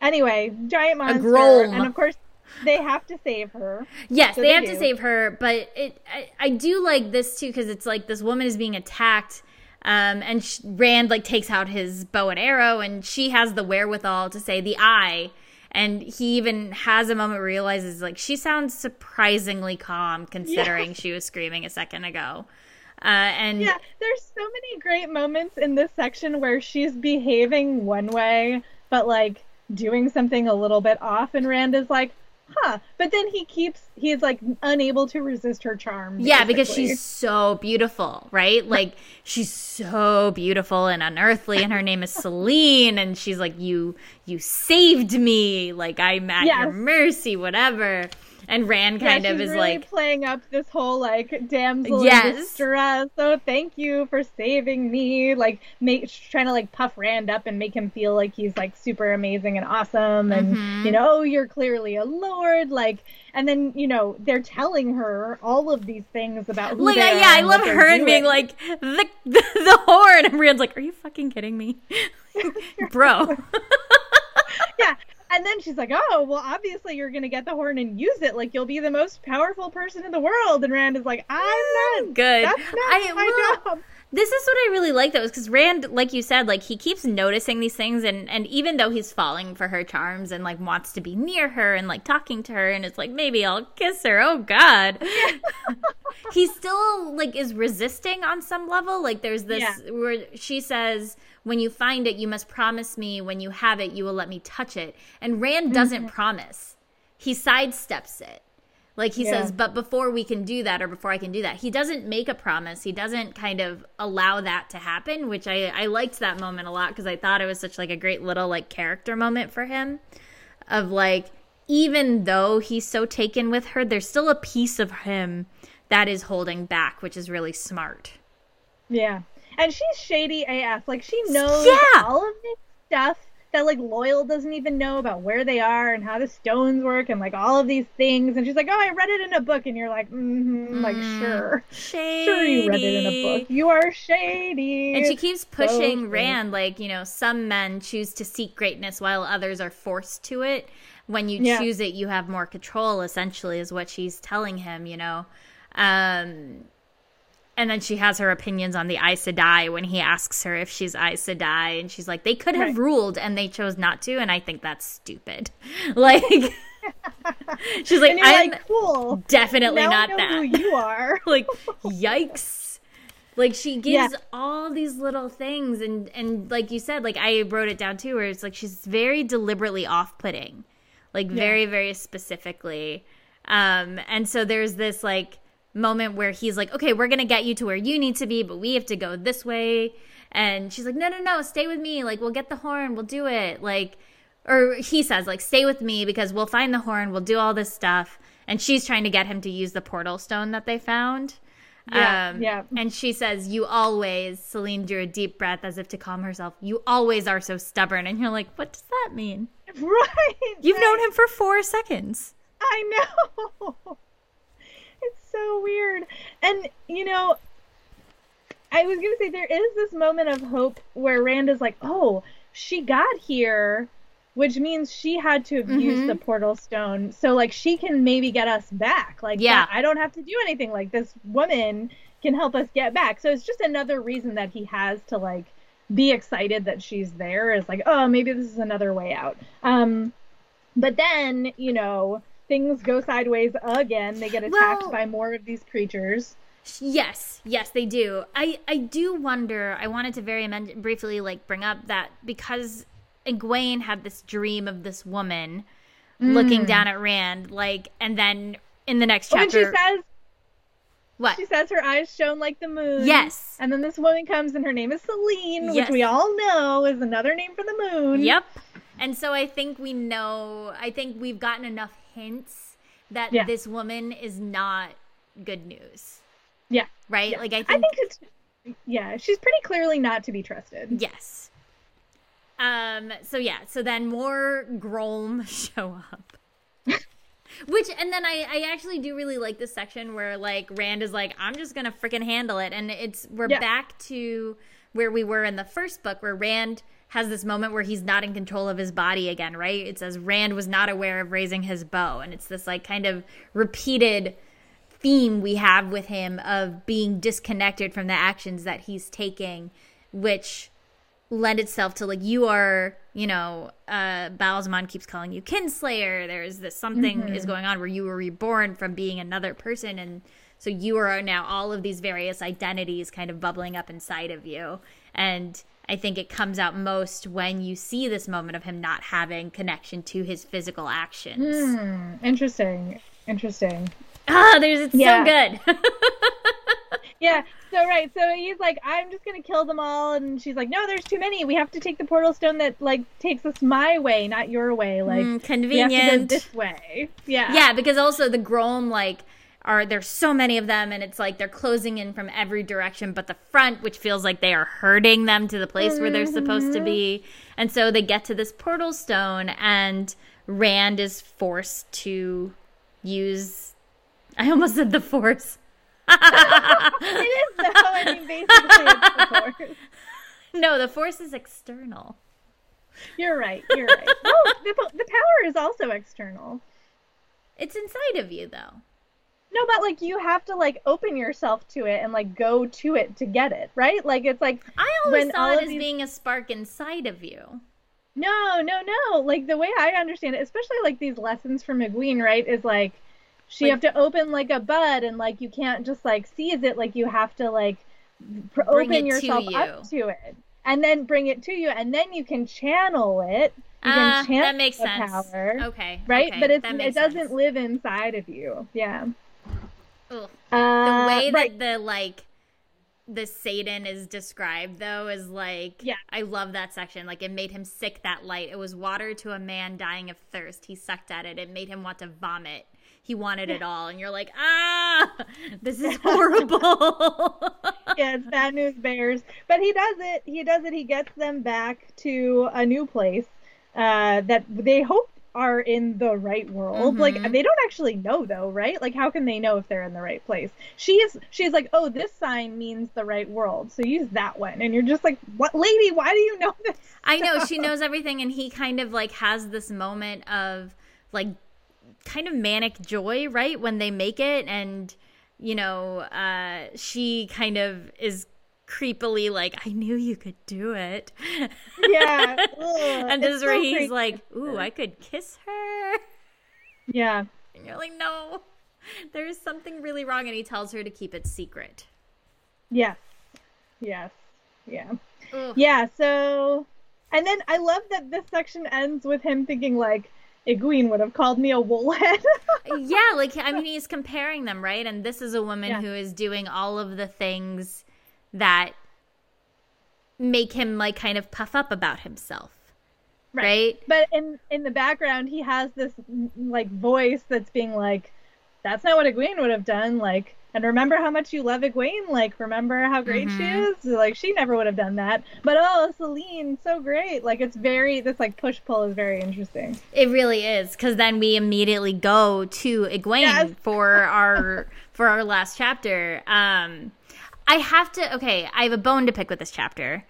Anyway, giant monster. A grom. And of course, they have to save her. Yes, so they, they, have do. to save her. But it, I, I do like this too because it's like this woman is being attacked um, and Rand like takes out his bow and arrow, and she has the wherewithal to say the eye. And he even has a moment realizes like she sounds surprisingly calm considering yeah. she was screaming a second ago. Uh, and yeah, there's so many great moments in this section where she's behaving one way, but like doing something a little bit off, and Rand is like, huh. But then he keeps, he's like unable to resist her charm. Basically. Yeah, because she's so beautiful, right? Like she's so beautiful and unearthly, and her name is <laughs> Selene, and she's like, you, you saved me. Like I'm at yes. your mercy, whatever and Rand kind yeah, of is really like playing up this whole like damsel yes. in distress. So thank you for saving me. Like make trying to like puff Rand up and make him feel like he's like super amazing and awesome and mm-hmm. you know, oh, you're clearly a lord. Like and then you know they're telling her all of these things about who like yeah, I love her and being like the, the the horn and Rand's like, are you fucking kidding me, <laughs> bro? <laughs> yeah, and then she's like, "Oh, well, obviously you're gonna get the horn and use it. Like you'll be the most powerful person in the world." And Rand is like, "I'm not good. That's not I, my well, job." This is what I really like though, is because Rand, like you said, like he keeps noticing these things, and and even though he's falling for her charms and like wants to be near her and like talking to her, and it's like maybe I'll kiss her. Oh God, <laughs> he still like is resisting on some level. Like there's this yeah. where she says when you find it, you must promise me when you have it, you will let me touch it. And Rand doesn't mm-hmm. promise, he sidesteps it. Like he yeah. says, but before we can do that, or before I can do that, he doesn't make a promise. He doesn't kind of allow that to happen, which I, I liked that moment a lot because I thought it was such like a great little like character moment for him of like, even though he's so taken with her, there's still a piece of him that is holding back, which is really smart. Yeah and she's shady AF. Like she knows yeah. all of this stuff that like Loial doesn't even know about where they are and how the stones work and like all of these things. And she's like, "Oh, I read it in a book," and you're like, "Mm-hmm, mm, like sure, shady. sure, you read it in a book. You are shady." And she keeps pushing so Rand, like you know, some men choose to seek greatness while others are forced to it. When you yeah. choose it, you have more control. Essentially, is what she's telling him. You know. Um, and then she has her opinions on the Aes Sedai when he asks her if she's Aes Sedai, and she's like, they could have right. ruled and they chose not to, and I think that's stupid. <laughs> Like, <laughs> she's like, I'm like, cool. definitely now not that. Who you are? <laughs> like, yikes. Like she gives yeah. all these little things, and and like you said, like I wrote it down too, where it's like she's very deliberately off-putting, like yeah. very very specifically. Um, and so there's this like moment where he's like, okay, we're going to get you to where you need to be, but we have to go this way. And she's like, no, no, no, stay with me. Like, we'll get the horn. We'll do it. Like, or he says, like, stay with me because we'll find the horn. We'll do all this stuff. And she's trying to get him to use the portal stone that they found. Yeah, um, yeah. And she says, You always, Selene drew a deep breath as if to calm herself. You always are so stubborn. And you're like, What does that mean? <laughs> Right. You've right. known him for four seconds. I know. <laughs> So weird. And, you know, I was going to say there is this moment of hope where Rand is like, oh, she got here which means she had to have Mm-hmm. used the portal stone. So like she can maybe get us back. Like Yeah. I don't have to do anything. Like this woman can help us get back. So it's just another reason that he has to like be excited that she's there. Is like, oh, maybe this is another way out. Um, but then you know things go sideways again. They get attacked Well- by more of these creatures. Yes, yes, they do. I I do wonder. I wanted to very men- briefly like bring up that because Egwene had this dream of this woman looking mm. down at Rand, like, and then in the next oh, When chapter, she says what? She says her eyes shone like the moon. Yes. And then this woman comes and her name is Selene, Yes. which we all know is another name for the moon. Yep. And so I think we know. I think we've gotten enough hints that Yeah. this woman is not good news, Yeah. right? yeah. Like I think, I think it's yeah, she's pretty clearly not to be trusted. yes. Um. So yeah. So then more Grom <laughs> show up. Which and then I I actually do really like this section where like Rand is like I'm just gonna freaking handle it and it's we're Yeah. back to where we were in the first book where Rand has this moment where he's not in control of his body again right? It says Rand was not aware of raising his bow and it's this like kind of repeated theme we have with him of being disconnected from the actions that he's taking which lend itself to like you are you know uh Ba'alzamon keeps calling you kinslayer. There's this something is going on where you were reborn from being another person and so you are now all of these various identities kind of bubbling up inside of you. And i think it comes out most when you see this moment of him not having connection to his physical actions Hmm, interesting. Interesting. ah there's it's Yeah. so good <laughs> Yeah. So right. So he's like, I'm just gonna kill them all, and she's like, No, there's too many. We have to take the portal stone that like takes us my way, not your way. Like Mm, we have to go convenient this way. Yeah. Yeah, because also the Grom like are there's so many of them and it's like they're closing in from every direction but the front which feels like they are herding them to the place where they're supposed to be. And so they get to this portal stone and Rand is forced to use I almost said the force. <laughs> It is though. I mean, basically, it's the force. <laughs> No, the force is external. You're right. You're right. Oh, the, the power is also external. It's inside of you though. No, but like you have to like open yourself to it and like go to it to get it, right? Like it's like I always saw it as these- being a spark inside of you. no, no, no. Like the way I understand it, especially like these lessons from McQueen, right? Is like she Like- have to open like a bud and like you can't just like seize it. Like you have to like pr- open to yourself you. up to it and then bring it to you and then you can channel it. You Ah, can channel that makes the sense. power. Okay. Right, okay, but it's it doesn't sense. live inside of you. Yeah. Ugh. Uh, the way right. that the like the saidin is described though is like Yeah. I love that section. Like it made him sick that light. It was water to a man dying of thirst. He sucked at it. It made him want to vomit. He wanted it all. And you're like, ah this is <laughs> horrible. <laughs> yeah, it's bad news bears. But he does it. He does it. He gets them back to a new place uh, that they hope are in the right world. Mhm. Like they don't actually know though, right? Like how can they know if they're in the right place? She's she's like, oh, this sign means the right world, so use that one. And you're just like, what, lady? Why do you know this? <laughs> I know she knows everything and he kind of like has this moment of like kind of manic joy, right? When they make it and you know, uh she kind of is creepily like, I knew you could do it. Yeah. <laughs> Ugh, and this is where so he's creepy. like, Ooh, I could kiss her. yeah. And you're like, No, there's something really wrong. And he tells her to keep it secret. Yes. Yes. Yeah. Ugh. Yeah, so and then I love that this section ends with him thinking like Egwene would have called me a woolhead. yeah, like I mean, <laughs> he's comparing them, right? And this is a woman Yeah. who is doing all of the things that make him like kind of puff up about himself, right? But in in the background he has this mm, like voice that's being like that's not what Egwene would have done like and remember how much you love Egwene like remember how great she Mhm. is like she never would have done that but oh Selene so great like it's very this like push pull is very interesting It really is because then we immediately go to Egwene Yes. for our <laughs> for our last chapter. Um, I have to. Okay, I have a bone to pick with this chapter.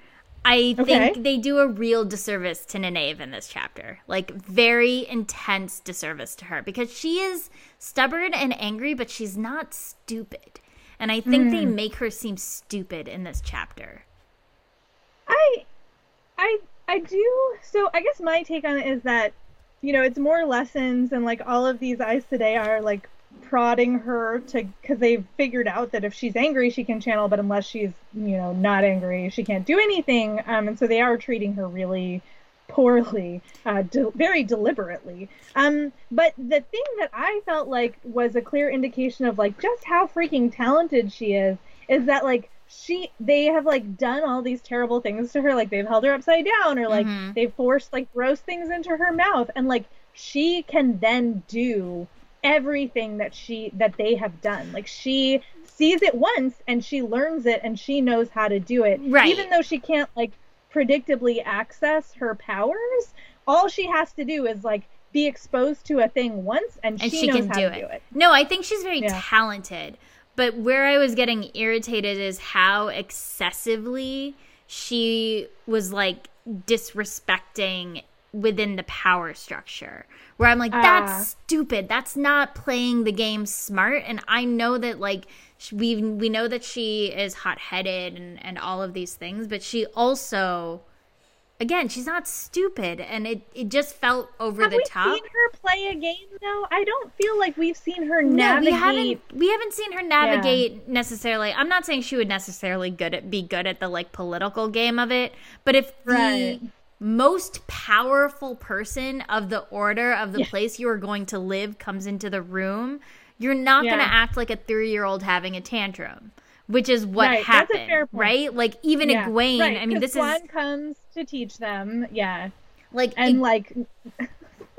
I Okay. think they do a real disservice to Nynaeve in this chapter. Like very intense disservice to her because she is stubborn and angry, but she's not stupid. And I think they hmm. make her seem stupid in this chapter. I, I, I do. So I guess my take on it is that, you know, it's more lessons and like all of these Aes Sedai are like prodding her to because they've figured out that if she's angry she can channel, but unless she's you know not angry she can't do anything. Um, and so they are treating her really poorly, uh, de- very deliberately. Um, but the thing that I felt like was a clear indication of like just how freaking talented she is is that like she they have like done all these terrible things to her like they've held her upside down or like Mhm. they've forced like gross things into her mouth and like she can then do everything that she that they have done like she sees it once and she learns it and she knows how to do it Right. even though she can't like predictably access her powers all she has to do is like be exposed to a thing once and, And she, she, knows can how do to it. do it No, I think she's very Yeah. talented. But where I was getting irritated is how excessively she was like disrespecting within the power structure. Where I'm like, that's Ah. stupid. That's not playing the game smart. And I know that like we we know that she is hot headed and and all of these things, but she also. Again, she's not stupid, and it, it just felt over have the top. Have we seen her play a game though i don't feel like we've seen her No, navigate we haven't we haven't seen her navigate necessarily. I'm not saying she would necessarily good at be good at the like political game of it, but if Right. the most powerful person of the order of the Yeah. place you are going to live comes into the room, you're not going to act like a 3-year-old having a tantrum, which is what Right, that's a happened, fair point. right? Like even Yeah, Egwene, right, I mean this is comes to teach them yeah like and Eg- like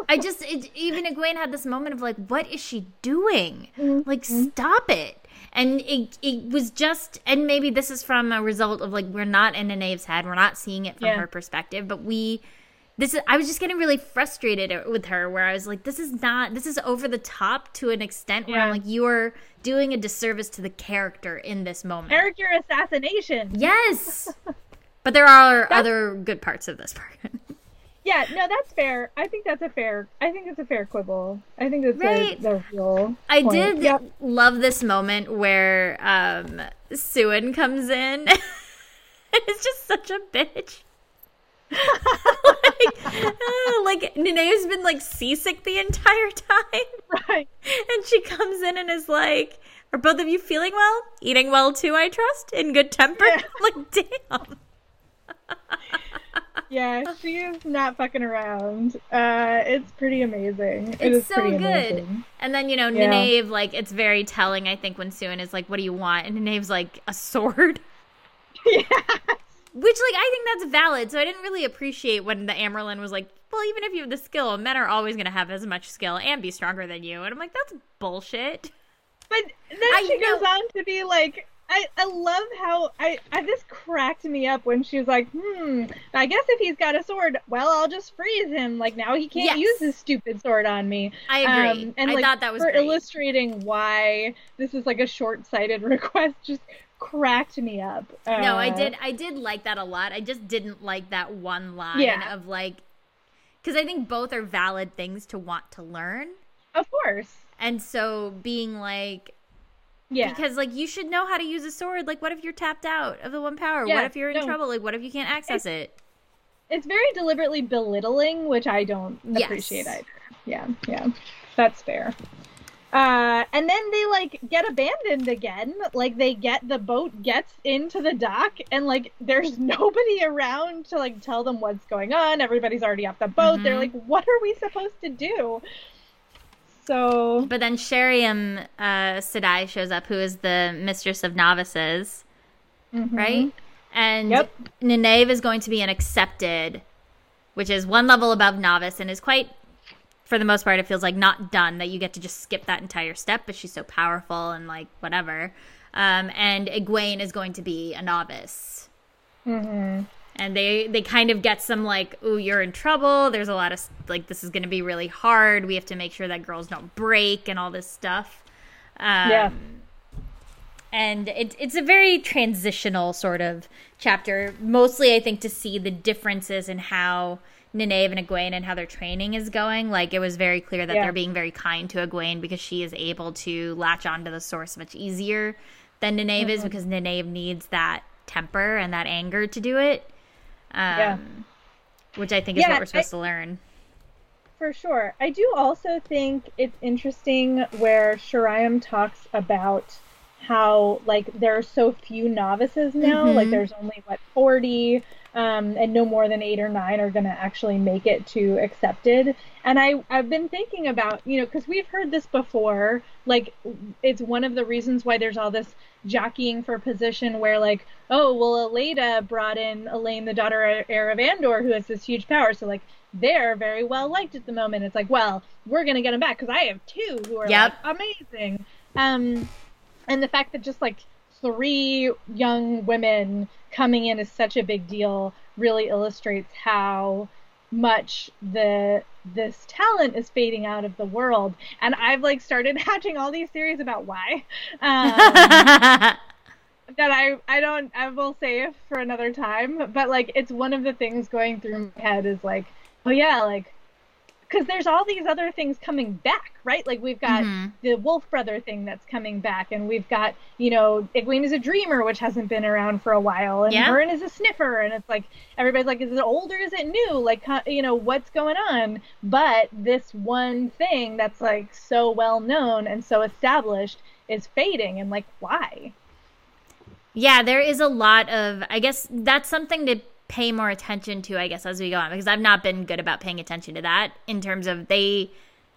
I just it, even Egwene had this moment of like, what is she doing? Mm-hmm. Like, stop it! And it it was just, and maybe this is from a result of like we're not in Nynaeve's head, we're not seeing it from Yeah. her perspective, but we. This is. I was just getting really frustrated with her, where I was like, "This is not. This is over the top to an extent where I'm like, you are doing a disservice to the character in this moment." character assassination yes, <laughs> but there are other good parts of this part. <laughs> yeah no that's fair i think that's a fair i think that's a fair quibble i think that's Right. a, the real I point. did Yep. love this moment where um Siuan comes in. <laughs> it's just such a bitch. <laughs> like, uh, <laughs> like Nene's been like seasick the entire time, right and she comes in and is like, "Are both of you feeling well? Eating well too? I trust. In good temper." Yeah. like, damn. Yeah she is not fucking around uh it's pretty amazing It It's so good. amazing. And then, you know, Yeah. Nynaeve, like, it's very telling, I think, when Siuan is like, What do you want? And Nynaeve's like, A sword. <laughs> <laughs> yeah Which, like, I think that's valid. So I didn't really appreciate when the Amyrlin was like, well, even if you have the skill, men are always going to have as much skill and be stronger than you. And I'm like, that's bullshit. But then I she know. goes on to be like, I, I love how I, I this cracked me up when she was like, hmm, I guess if he's got a sword, well, I'll just freeze him. Like now he can't Yes. use his stupid sword on me. I agree. Um, and I like, thought that was for great. illustrating why this is like a short-sighted <laughs> request. Just cracked me up. no, I Uh, did. I did like that a lot. I just didn't like that one line Yeah. of like, because I think both are valid things to want to learn. Of course. And so being like, Yeah. because like you should know how to use a sword. Like, what if you're tapped out of the one power? Yeah, what if you're in no. trouble? Like, what if you can't access it? it's very deliberately belittling, which I don't Yes. appreciate either. Yeah, yeah, that's fair. Uh, and then they like get abandoned again. Like they get the boat gets into the dock, and like there's <laughs> nobody around to like tell them what's going on. Everybody's already off the boat. They're Mhm. like, "What are we supposed to do?" So But then Sheriam uh, Sedai shows up, who is the mistress of novices, mhm. right? And Yep. Nynaeve is going to be an accepted, which is one level above novice and is quite, for the most part, it feels like not done that you get to just skip that entire step, but she's so powerful and like whatever. Um, and Egwene is going to be a novice. Mhm. And they they kind of get some like oh you're in trouble there's a lot of like this is going to be really hard we have to make sure that girls don't break and all this stuff um, Yeah. and it, it's a very transitional sort of chapter. Mostly, I think, to see the differences in how Nynaeve and Egwene and how their training is going. Like it was very clear that Yeah. they're being very kind to Egwene because she is able to latch onto the source much easier than Nynaeve is because Nynaeve needs that temper and that anger to do it. Um, Yeah. Which I think is Yeah, what we're supposed I- to learn. For sure. I do also think it's interesting where Sheriam talks about how like there are so few novices now. Mhm. Like there's only what 40 um, and no more than eight or nine are going to actually make it to accepted. And I, I've been thinking about, you know, because we've heard this before. Like, it's one of the reasons why there's all this jockeying for position where, like, oh, well, Elaida brought in Elayne, the daughter heir of Andor, who has this huge power. So, like, they're very well liked at the moment. It's like, well, we're going to get them back because I have two who are Yep. like, amazing. Um, and the fact that just like three young women coming in is such a big deal really illustrates how much the this talent is fading out of the world. And i've like started <laughs> hatching all these theories about why. Um, <laughs> that i i don't i will save for another time. But like it's one of the things going through my head is like oh yeah like because there's all these other things coming back, right? Like we've got Mhm. the Wolf Brother thing that's coming back, and we've got you know Egwene is a dreamer, which hasn't been around for a while, and Yeah. Vern is a sniffer, and it's like everybody's like, is it old or is it new? Like you know what's going on? But this one thing that's like so well known and so established is fading, and like why? Yeah, there is a lot of. I guess that's something to pay more attention to. I guess as we go on, because I've not been good about paying attention to that in terms of they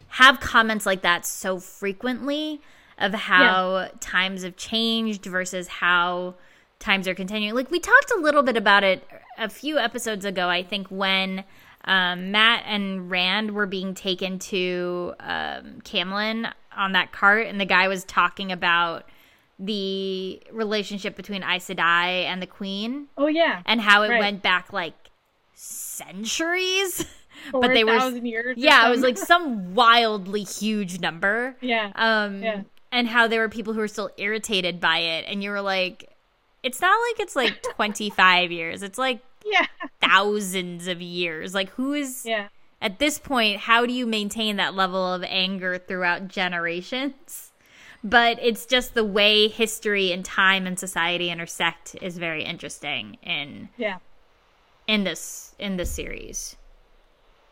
have comments like that so frequently of how times have changed versus how times are continuing. Like we talked a little bit about it a few episodes ago. I think when. Um, Mat and Rand were being taken to um, Caemlyn on that cart, and the guy was talking about the relationship between Aes Sedai and the Queen Oh yeah, and how it Right. went back like centuries. <laughs> but they were years. yeah, it was like some wildly huge number. yeah, Um Yeah. and how there were people who were still irritated by it and you were like it's not like it's like <laughs> 25 years. It's like yeah, thousands of years. Like who is yeah. at this point, how do you maintain that level of anger throughout generations? But it's just the way history and time and society intersect is very interesting in Yeah. in this in this series.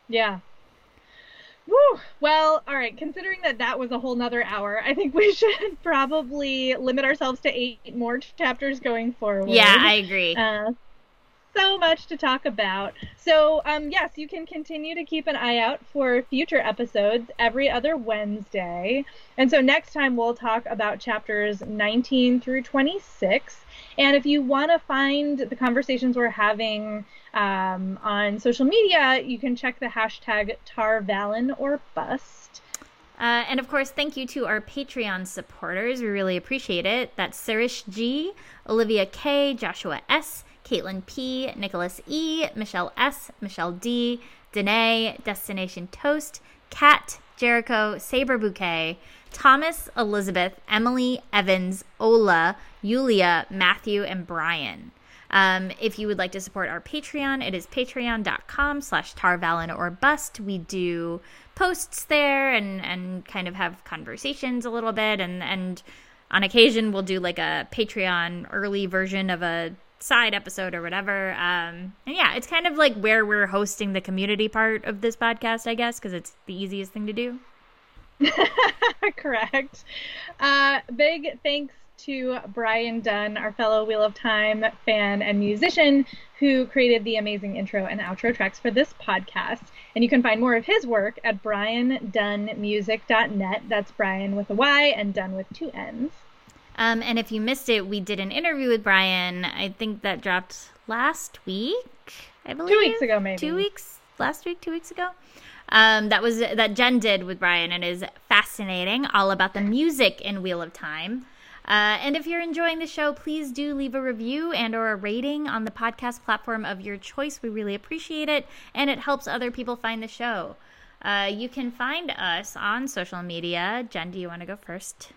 Yeah. Woo. Well, all right. Considering that that was a whole nother hour, I think we <laughs> should probably limit ourselves to eight more chapters going forward. Yeah, I agree. Uh, so much to talk about. So, um, yes, you can continue to keep an eye out for future episodes every other Wednesday. And so next time we'll talk about chapters 19 through 26. And if you want to find the conversations we're having um, on social media, you can check the hashtag TarValon or Bust. Uh, and of course, thank you to our Patreon supporters. We really appreciate it. That's Sirish G, Olivia K, Joshua S, Caitlin P, Nicholas E, Michelle S, Michelle D, Danae, Destination Toast, Kat, Jericho, Saber Bouquet, Thomas, Elizabeth, Emily, Evans, Ola, Yulia, Matthew, and Brian. Um, if you would like to support our Patreon, it is patreon.com slash tarvalon or bust. We do posts there and, and kind of have conversations a little bit. And, and on occasion, we'll do like a Patreon early version of a side episode or whatever. Um, and yeah, it's kind of like where we're hosting the community part of this podcast, I guess, because it's the easiest thing to do. <laughs> Correct. Uh, big thanks to Brian Dunn, our fellow Wheel of Time fan and musician, who created the amazing intro and outro tracks for this podcast. And you can find more of his work at briandunnmusic.net. That's Brian with a Y and Dunn with two N's. Um, and if you missed it, we did an interview with Brian. I think that dropped last week. I believe Two weeks ago, maybe. Two weeks last week, two weeks ago. Um, that was that Jenn did with Brian and is fascinating, all about the music in Wheel of Time. Uh, and if you're enjoying the show, please do leave a review and or a rating on the podcast platform of your choice. We really appreciate it, and it helps other people find the show. Uh, you can find us on social media. Jenn, do you want to go first?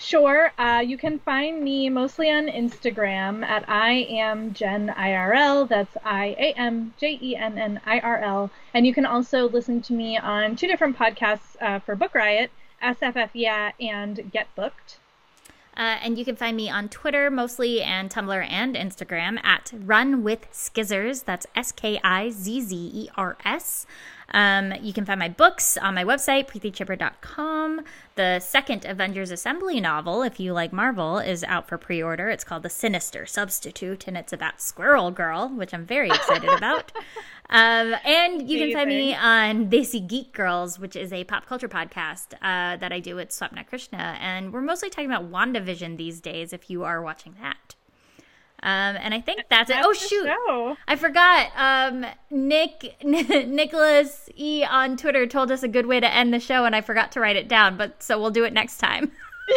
Sure. Uh, you can find me mostly on Instagram at I am Jenn IRL. That's I A M J E N N I R L. And you can also listen to me on two different podcasts uh, for Book Riot, SFF Yeah and Get Booked. Uh, and you can find me on Twitter mostly and Tumblr and Instagram at Run with Skizzers. That's S K I Z Z E R S. Um, you can find my books on my website, preetichhibber.com. The second Avengers Assembly novel, if you like Marvel, is out for pre order. It's called The Sinister Substitute, and it's about Squirrel Girl, which I'm very excited <laughs> about. Um, and you can find me on Desi Geek Girls, which is a pop culture podcast uh, that I do with Swapna Krishna. And we're mostly talking about WandaVision these days, if you are watching that. Um, and I think that's, that's it. Oh shoot, show. I forgot. Um, Nick <laughs> Nicholas E on Twitter told us a good way to end the show, and I forgot to write it down. But so we'll do it next time. <laughs>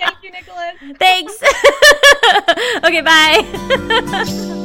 Thank you, Nicholas. Thanks. <laughs> okay, bye.